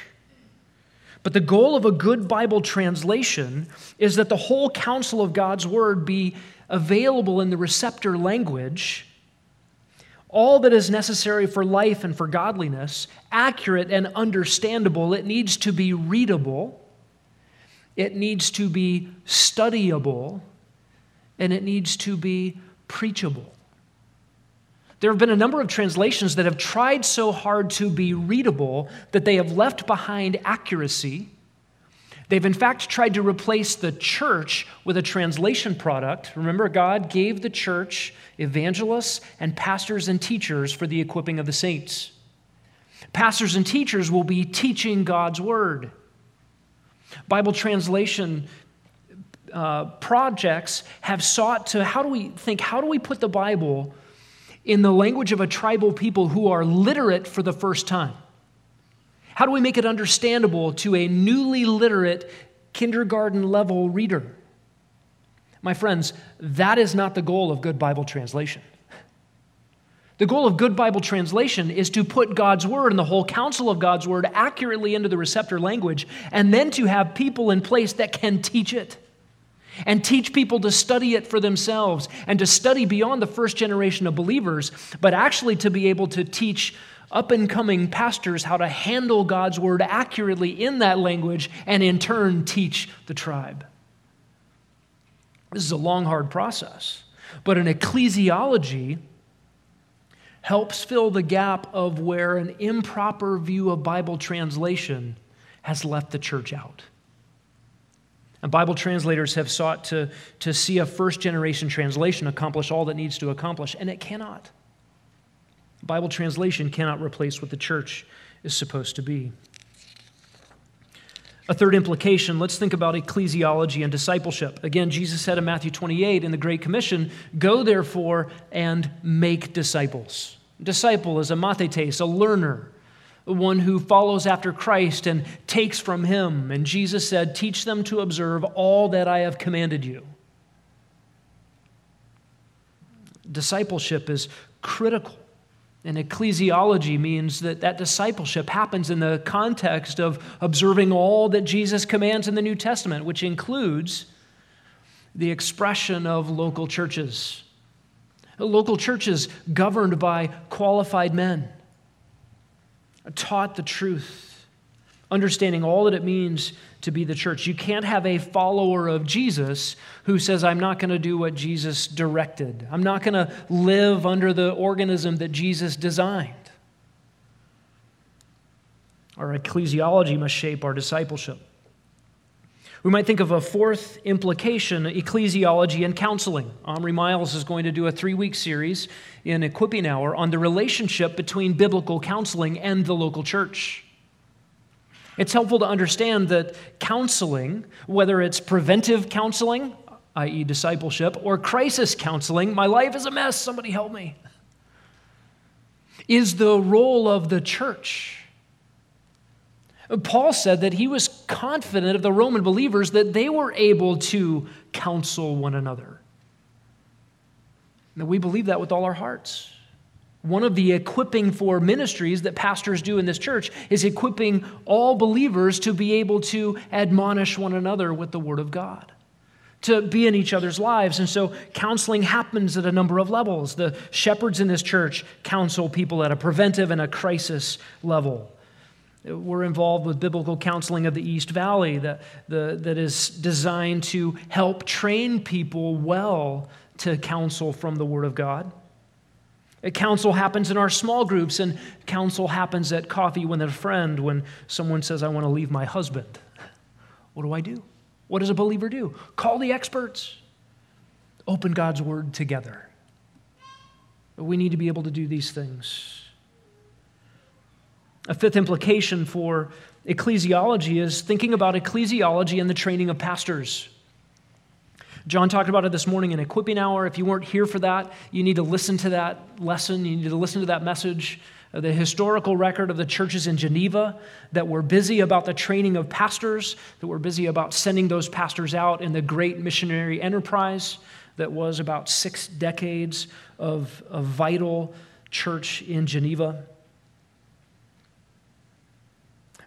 But the goal of a good Bible translation is that the whole counsel of God's Word be available in the receptor language, all that is necessary for life and for godliness, accurate and understandable. It needs to be readable, it needs to be studyable, and it needs to be preachable. There have been a number of translations that have tried so hard to be readable that they have left behind accuracy. They've in fact tried to replace the church with a translation product. Remember, God gave the church evangelists and pastors and teachers for the equipping of the saints. Pastors and teachers will be teaching God's word. Bible translation uh, projects have sought to how do we think, how do we put the Bible in the language of a tribal people who are literate for the first time? How do we make it understandable to a newly literate kindergarten level reader? My friends, that is not the goal of good Bible translation. The goal of good Bible translation is to put God's word and the whole counsel of God's word accurately into the receptor language, and then to have people in place that can teach it and teach people to study it for themselves and to study beyond the first generation of believers, but actually to be able to teach up and coming pastors how to handle God's word accurately in that language and in turn teach the tribe. This is a long, hard process, but an ecclesiology helps fill the gap of where an improper view of Bible translation has left the church out. And Bible translators have sought to, to see a first generation translation accomplish all that needs to accomplish, and it cannot. Bible translation cannot replace what the church is supposed to be. A third implication, let's think about ecclesiology and discipleship. Again, Jesus said in Matthew 28 in the Great Commission, Go therefore and make disciples. Disciple is a mathetes, a learner, one who follows after Christ and takes from him. And Jesus said, Teach them to observe all that I have commanded you. Discipleship is critical. And ecclesiology means that that discipleship happens in the context of observing all that Jesus commands in the New Testament, which includes the expression of local churches. Local churches governed by qualified men taught the truth, understanding all that it means to be the church. You can't have a follower of Jesus who says, I'm not going to do what Jesus directed, I'm not going to live under the organism that Jesus designed. Our ecclesiology must shape our discipleship. We might think of a fourth implication ecclesiology and counseling. Omri Miles is going to do a three week series in Equipping Hour on the relationship between biblical counseling and the local church. It's helpful to understand that counseling, whether it's preventive counseling, i.e., discipleship, or crisis counseling, my life is a mess, somebody help me, is the role of the church. Paul said that he was confident of the Roman believers that they were able to counsel one another. And we believe that with all our hearts. One of the equipping for ministries that pastors do in this church is equipping all believers to be able to admonish one another with the Word of God, to be in each other's lives. And so counseling happens at a number of levels. The shepherds in this church counsel people at a preventive and a crisis level. We're involved with biblical counseling of the East Valley that, the, that is designed to help train people well to counsel from the Word of God. Counsel happens in our small groups, and counsel happens at coffee with a friend when someone says, I want to leave my husband. What do I do? What does a believer do? Call the experts, open God's Word together. We need to be able to do these things. A fifth implication for ecclesiology is thinking about ecclesiology and the training of pastors. John talked about it this morning in equipping hour. If you weren't here for that, you need to listen to that lesson. You need to listen to that message. Uh, the historical record of the churches in Geneva that were busy about the training of pastors, that were busy about sending those pastors out in the great missionary enterprise that was about six decades of, of vital church in Geneva.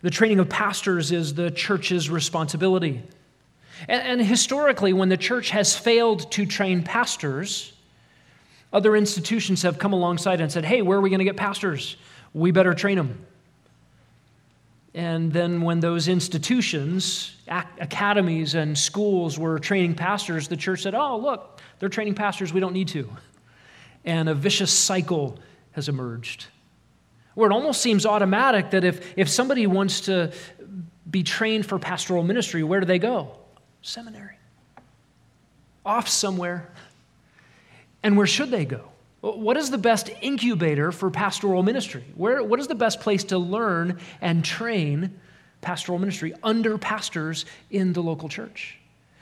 The training of pastors is the church's responsibility. And, and, historically, when the church has failed to train pastors, other institutions have come alongside and said, hey, where are we going to get pastors? We better train them. And then, when those institutions, academies, and schools were training pastors, the church said, oh, look, they're training pastors, we don't need to. And a vicious cycle has emerged where it almost seems automatic that if, if somebody wants to be trained for pastoral ministry, where do they go? Seminary. Off somewhere. And where should they go? What is the best incubator for pastoral ministry? Where, what is the best place to learn and train pastoral ministry under pastors in the local church?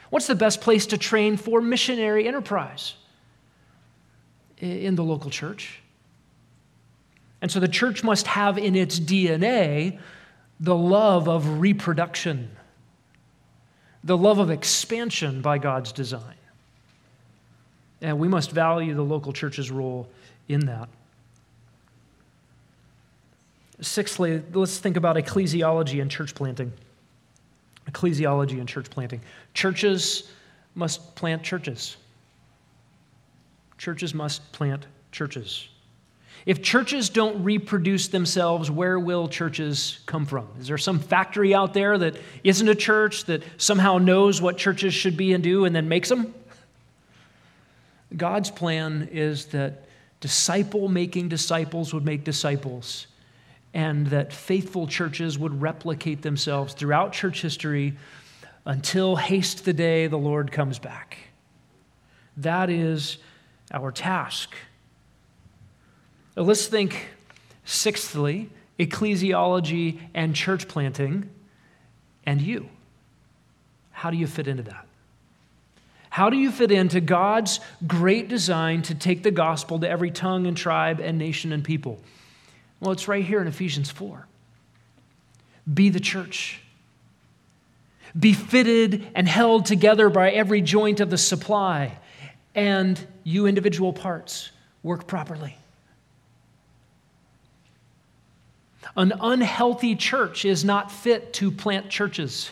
What's the best place to train for missionary enterprise in the local church? And so the church must have in its DNA the love of reproduction, the love of expansion by God's design. And we must value the local church's role in that. Sixthly, let's think about ecclesiology and church planting. Ecclesiology and church planting. Churches must plant churches. Churches must plant churches. If churches don't reproduce themselves, where will churches come from? Is there some factory out there that isn't a church that somehow knows what churches should be and do and then makes them? God's plan is that disciple making disciples would make disciples, and that faithful churches would replicate themselves throughout church history until haste the day the Lord comes back. That is our task. Let's think, sixthly, ecclesiology and church planting, and you. How do you fit into that? How do you fit into God's great design to take the gospel to every tongue and tribe and nation and people? Well, it's right here in Ephesians 4. Be the church. Be fitted and held together by every joint of the supply, and you individual parts work properly. An unhealthy church is not fit to plant churches.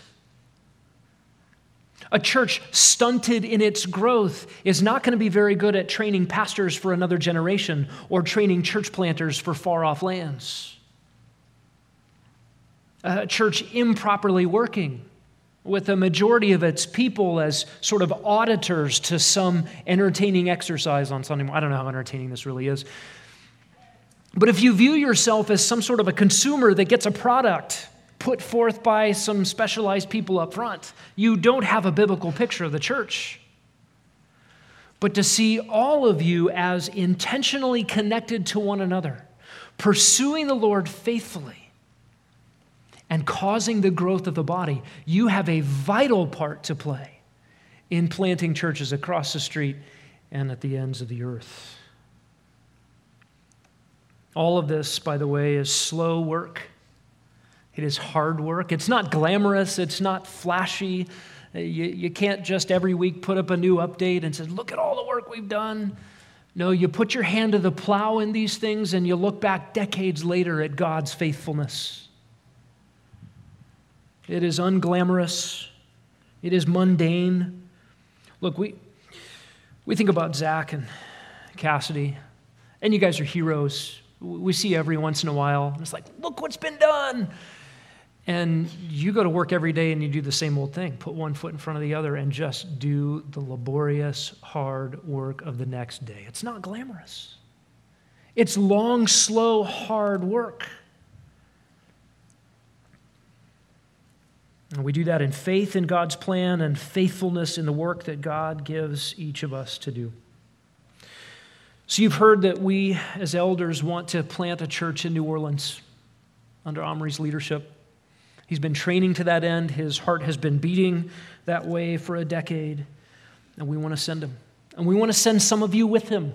A church stunted in its growth is not going to be very good at training pastors for another generation or training church planters for far off lands. A church improperly working with a majority of its people as sort of auditors to some entertaining exercise on Sunday morning. I don't know how entertaining this really is. But if you view yourself as some sort of a consumer that gets a product put forth by some specialized people up front, you don't have a biblical picture of the church. But to see all of you as intentionally connected to one another, pursuing the Lord faithfully, and causing the growth of the body, you have a vital part to play in planting churches across the street and at the ends of the earth. All of this, by the way, is slow work. It is hard work. It's not glamorous, it's not flashy. Uh, you, you can't just every week put up a new update and say, Look at all the work we've done. No, you put your hand to the plow in these things and you look back decades later at God's faithfulness. It is unglamorous, it is mundane. Look, we, we think about Zach and Cassidy, and you guys are heroes. We see every once in a while. It's like, look what's been done. And you go to work every day and you do the same old thing put one foot in front of the other and just do the laborious, hard work of the next day. It's not glamorous, it's long, slow, hard work. And we do that in faith in God's plan and faithfulness in the work that God gives each of us to do. So, you've heard that we as elders want to plant a church in New Orleans under Omri's leadership. He's been training to that end. His heart has been beating that way for a decade. And we want to send him. And we want to send some of you with him.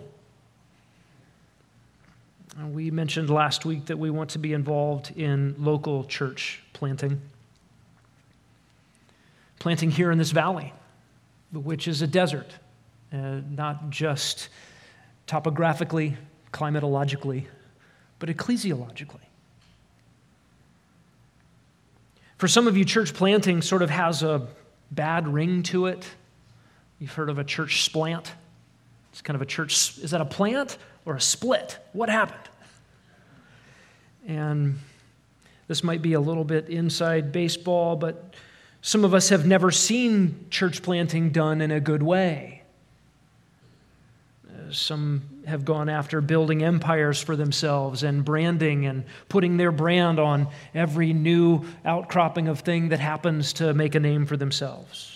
And we mentioned last week that we want to be involved in local church planting. Planting here in this valley, which is a desert, uh, not just topographically, climatologically, but ecclesiologically. For some of you, church planting sort of has a bad ring to it. You've heard of a church splant. It's kind of a church, is that a plant or a split? What happened? And this might be a little bit inside baseball, but some of us have never seen church planting done in a good way. Some have gone after building empires for themselves and branding and putting their brand on every new outcropping of thing that happens to make a name for themselves.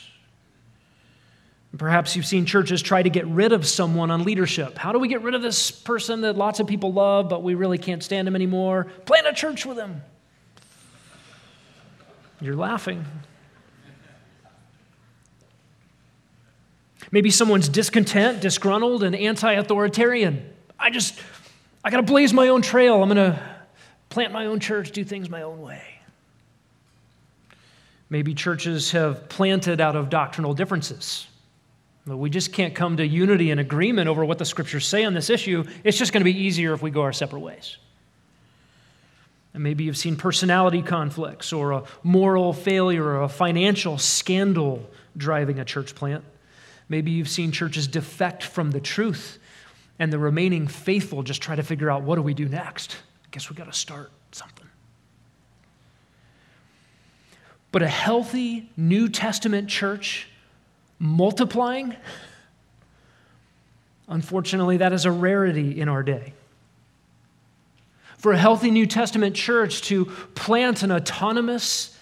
Perhaps you've seen churches try to get rid of someone on leadership. How do we get rid of this person that lots of people love, but we really can't stand him anymore? Plant a church with him. You're laughing. Maybe someone's discontent, disgruntled, and anti authoritarian. I just, I got to blaze my own trail. I'm to plant my own church, do things my own way. Maybe churches have planted out of doctrinal differences. We just can't come to unity and agreement over what the scriptures say on this issue. It's just going to be easier if we go our separate ways. And maybe you've seen personality conflicts or a moral failure or a financial scandal driving a church plant. Maybe you've seen churches defect from the truth, and the remaining faithful just try to figure out what do we do next? I guess we got to start something. But a healthy New Testament church multiplying, unfortunately, that is a rarity in our day. For a healthy New Testament church to plant an autonomous,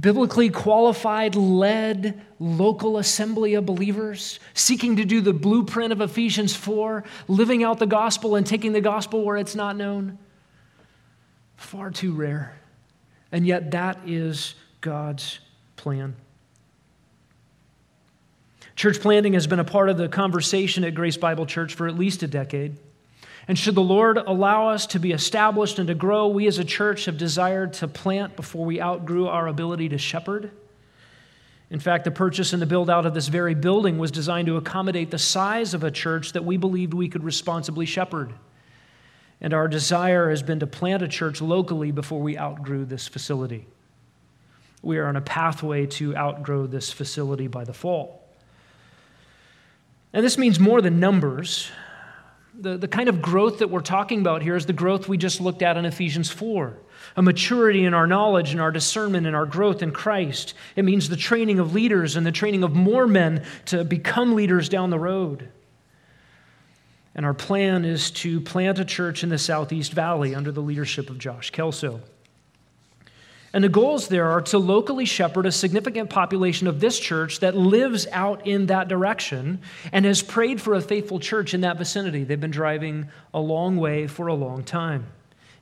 biblically qualified, led local assembly of believers, seeking to do the blueprint of Ephesians 4, living out the gospel and taking the gospel where it's not known. Far too rare. And yet, that is God's plan. Church planting has been a part of the conversation at Grace Bible Church for at least a decade. And should the Lord allow us to be established and to grow, we as a church have desired to plant before we outgrew our ability to shepherd. In fact, the purchase and the build out of this very building was designed to accommodate the size of a church that we believed we could responsibly shepherd. And our desire has been to plant a church locally before we outgrew this facility. We are on a pathway to outgrow this facility by the fall. And this means more than numbers the, the kind of growth that we're talking about here is the growth we just looked at in Ephesians 4 a maturity in our knowledge and our discernment and our growth in Christ. It means the training of leaders and the training of more men to become leaders down the road. And our plan is to plant a church in the Southeast Valley under the leadership of Josh Kelso. And the goals there are to locally shepherd a significant population of this church that lives out in that direction and has prayed for a faithful church in that vicinity. They've been driving a long way for a long time.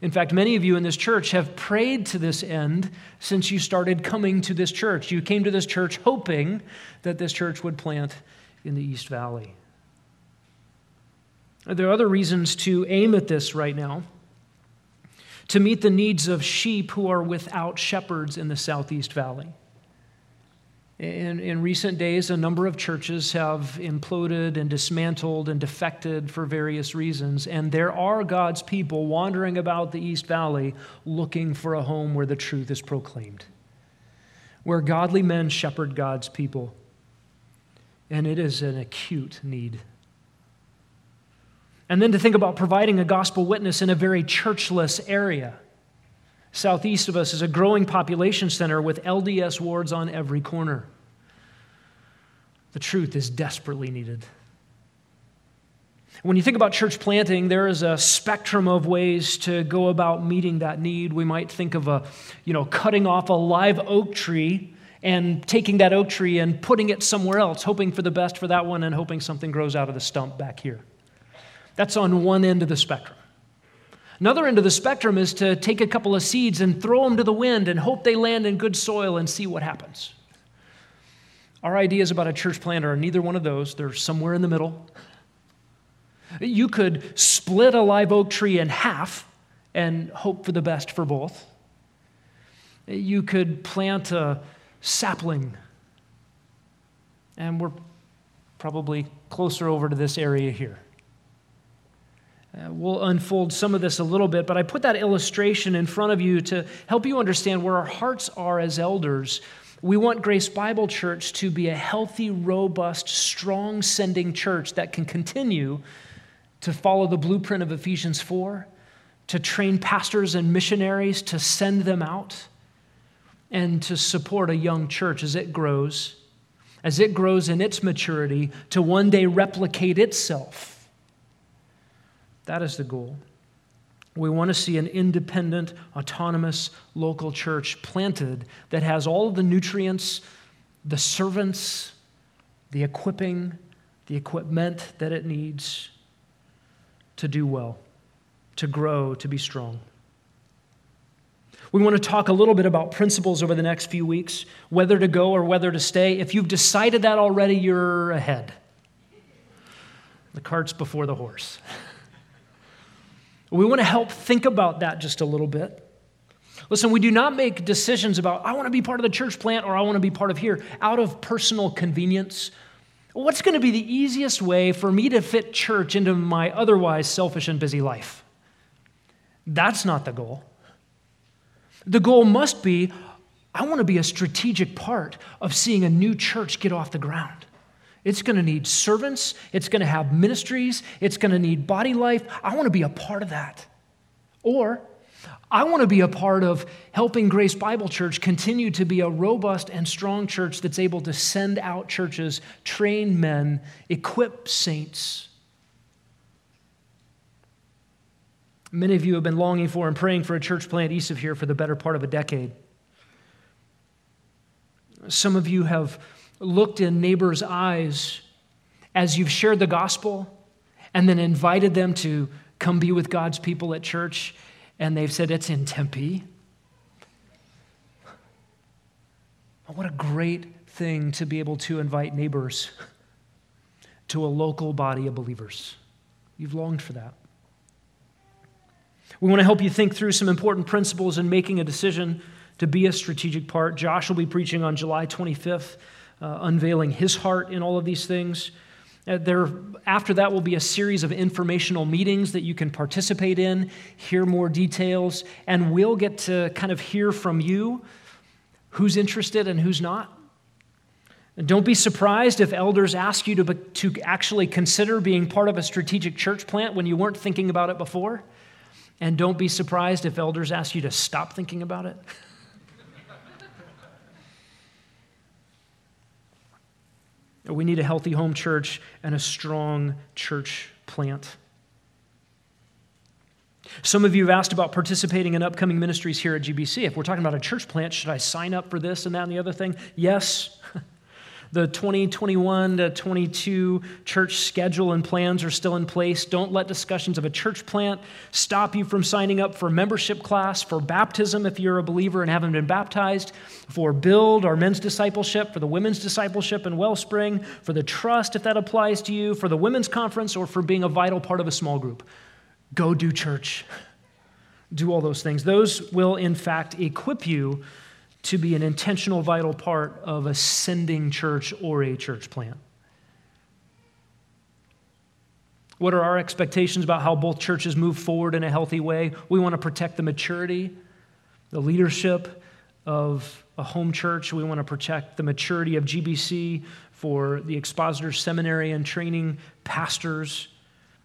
In fact, many of you in this church have prayed to this end since you started coming to this church. You came to this church hoping that this church would plant in the East Valley. Are There other reasons to aim at this right now to meet the needs of sheep who are without shepherds in the Southeast Valley. In, in recent days, a number of churches have imploded and dismantled and defected for various reasons, and there are God's people wandering about the East Valley looking for a home where the truth is proclaimed, where godly men shepherd God's people. and it is an acute need. And then to think about providing a gospel witness in a very churchless area. Southeast of us is a growing population center with LDS wards on every corner. The truth is desperately needed. When you think about church planting, there is a spectrum of ways to go about meeting that need. We might think of a, you know, cutting off a live oak tree and taking that oak tree and putting it somewhere else, hoping for the best for that one and hoping something grows out of the stump back here. That's on one end of the spectrum. Another end of the spectrum is to take a couple of seeds and throw them to the wind and hope they land in good soil and see what happens. Our ideas about a church plant are neither one of those, they're somewhere in the middle. You could split a live oak tree in half and hope for the best for both. You could plant a sapling, and we're probably closer over to this area here. Uh, we'll unfold some of this a little bit, but I put that illustration in front of you to help you understand where our hearts are as elders. We want Grace Bible Church to be a healthy, robust, strong sending church that can continue to follow the blueprint of Ephesians 4, to train pastors and missionaries to send them out, and to support a young church as it grows, as it grows in its maturity to one day replicate itself that is the goal. We want to see an independent, autonomous local church planted that has all of the nutrients, the servants, the equipping, the equipment that it needs to do well, to grow, to be strong. We want to talk a little bit about principles over the next few weeks, whether to go or whether to stay. If you've decided that already, you're ahead. The cart's before the horse. We want to help think about that just a little bit. Listen, we do not make decisions about, I want to be part of the church plant or I want to be part of here out of personal convenience. What's going to be the easiest way for me to fit church into my otherwise selfish and busy life? That's not the goal. The goal must be I want to be a strategic part of seeing a new church get off the ground. It's going to need servants. It's going to have ministries. It's going to need body life. I want to be a part of that. Or I want to be a part of helping Grace Bible Church continue to be a robust and strong church that's able to send out churches, train men, equip saints. Many of you have been longing for and praying for a church plant east of here for the better part of a decade. Some of you have looked in neighbors' eyes as you've shared the gospel and then invited them to come be with God's people at church, and they've said, It's in Tempe. What a great thing to be able to invite neighbors to a local body of believers. You've longed for that. We want to help you think through some important principles in making a decision to be a strategic part. Josh will be preaching on July 25th uh, unveiling his heart in all of these things. Uh, there, after that will be a series of informational meetings that you can participate in, hear more details, and we'll get to kind of hear from you who's interested and who's not. Don't be surprised if elders ask you to, to actually consider being part of a strategic church plant when you weren't thinking about it before. And don't be surprised if elders ask you to stop thinking about it. We need a healthy home church and a strong church plant. Some of you have asked about participating in upcoming ministries here at GBC. If we're talking about a church plant, should I sign up for this and that and the other thing? Yes. The 2021 to 22 church schedule and plans are still in place. Don't let discussions of a church plant stop you from signing up for membership class, for baptism if you're a believer and haven't been baptized, for build, our men's discipleship, for the women's discipleship in Wellspring, for the trust if that applies to you, for the women's conference, or for being a vital part of a small group. Go do church. Do all those things. Those will, in fact, equip you to be an intentional, vital part of a sending church or a church plant. What are our expectations about how both churches move forward in a healthy way? We want to protect the maturity, the leadership, of a home church. We want to protect the maturity of GBC for the expositor seminary and training pastors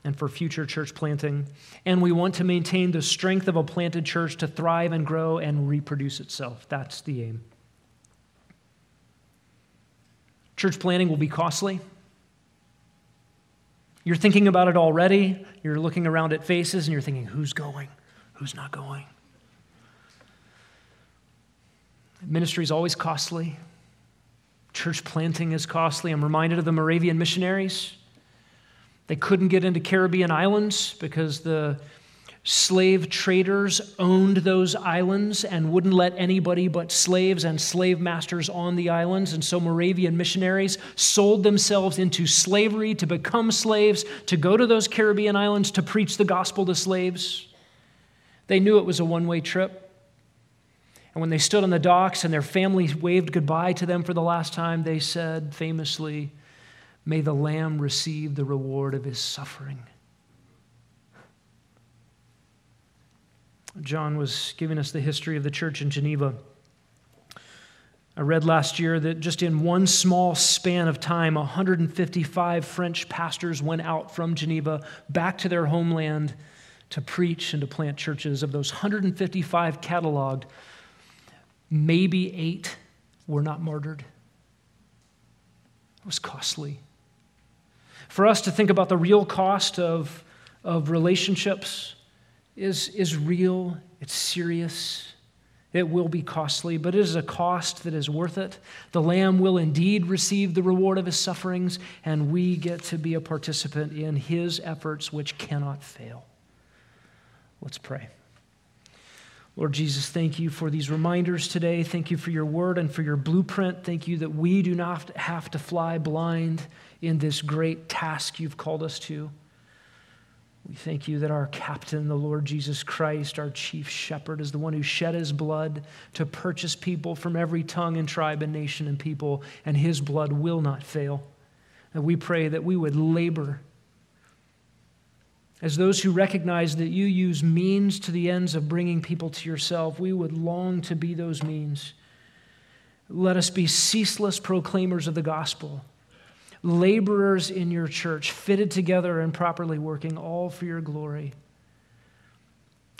and for future church planting. And we want to maintain the strength of a planted church to thrive and grow and reproduce itself. That's the aim. Church planting will be costly. You're thinking about it already. You're looking around at faces and you're thinking, who's going? Who's not going? Ministry is always costly. Church planting is costly. I'm reminded of the Moravian missionaries. They couldn't get into Caribbean islands because the slave traders owned those islands and wouldn't let anybody but slaves and slave masters on the islands. And so Moravian missionaries sold themselves into slavery to become slaves, to go to those Caribbean islands to preach the gospel to slaves. They knew it was a one way trip. And when they stood on the docks and their families waved goodbye to them for the last time, they said famously, May the Lamb receive the reward of his suffering. John was giving us the history of the church in Geneva. I read last year that just in one small span of time, 155 French pastors went out from Geneva back to their homeland to preach and to plant churches. Of those 155 cataloged, maybe eight were not martyred. It was costly. For us to think about the real cost of, of relationships is, is real, it's serious. It will be costly, but it is a cost that is worth it. The Lamb will indeed receive the reward of his sufferings, and we get to be a participant in his efforts, which cannot fail. Let's pray. Lord Jesus, thank you for these reminders today. Thank you for your word and for your blueprint. Thank you that we do not have to fly blind in this great task you've called us to. We thank you that our captain, the Lord Jesus Christ, our chief shepherd, is the one who shed his blood to purchase people from every tongue and tribe and nation and people, and his blood will not fail. And we pray that we would labor as those who recognize that you use means to the ends of bringing people to yourself, we would long to be those means. Let us be ceaseless proclaimers of the gospel laborers in your church, fitted together and properly working, all for your glory,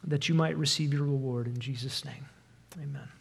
that you might receive your reward. In Jesus' name, amen.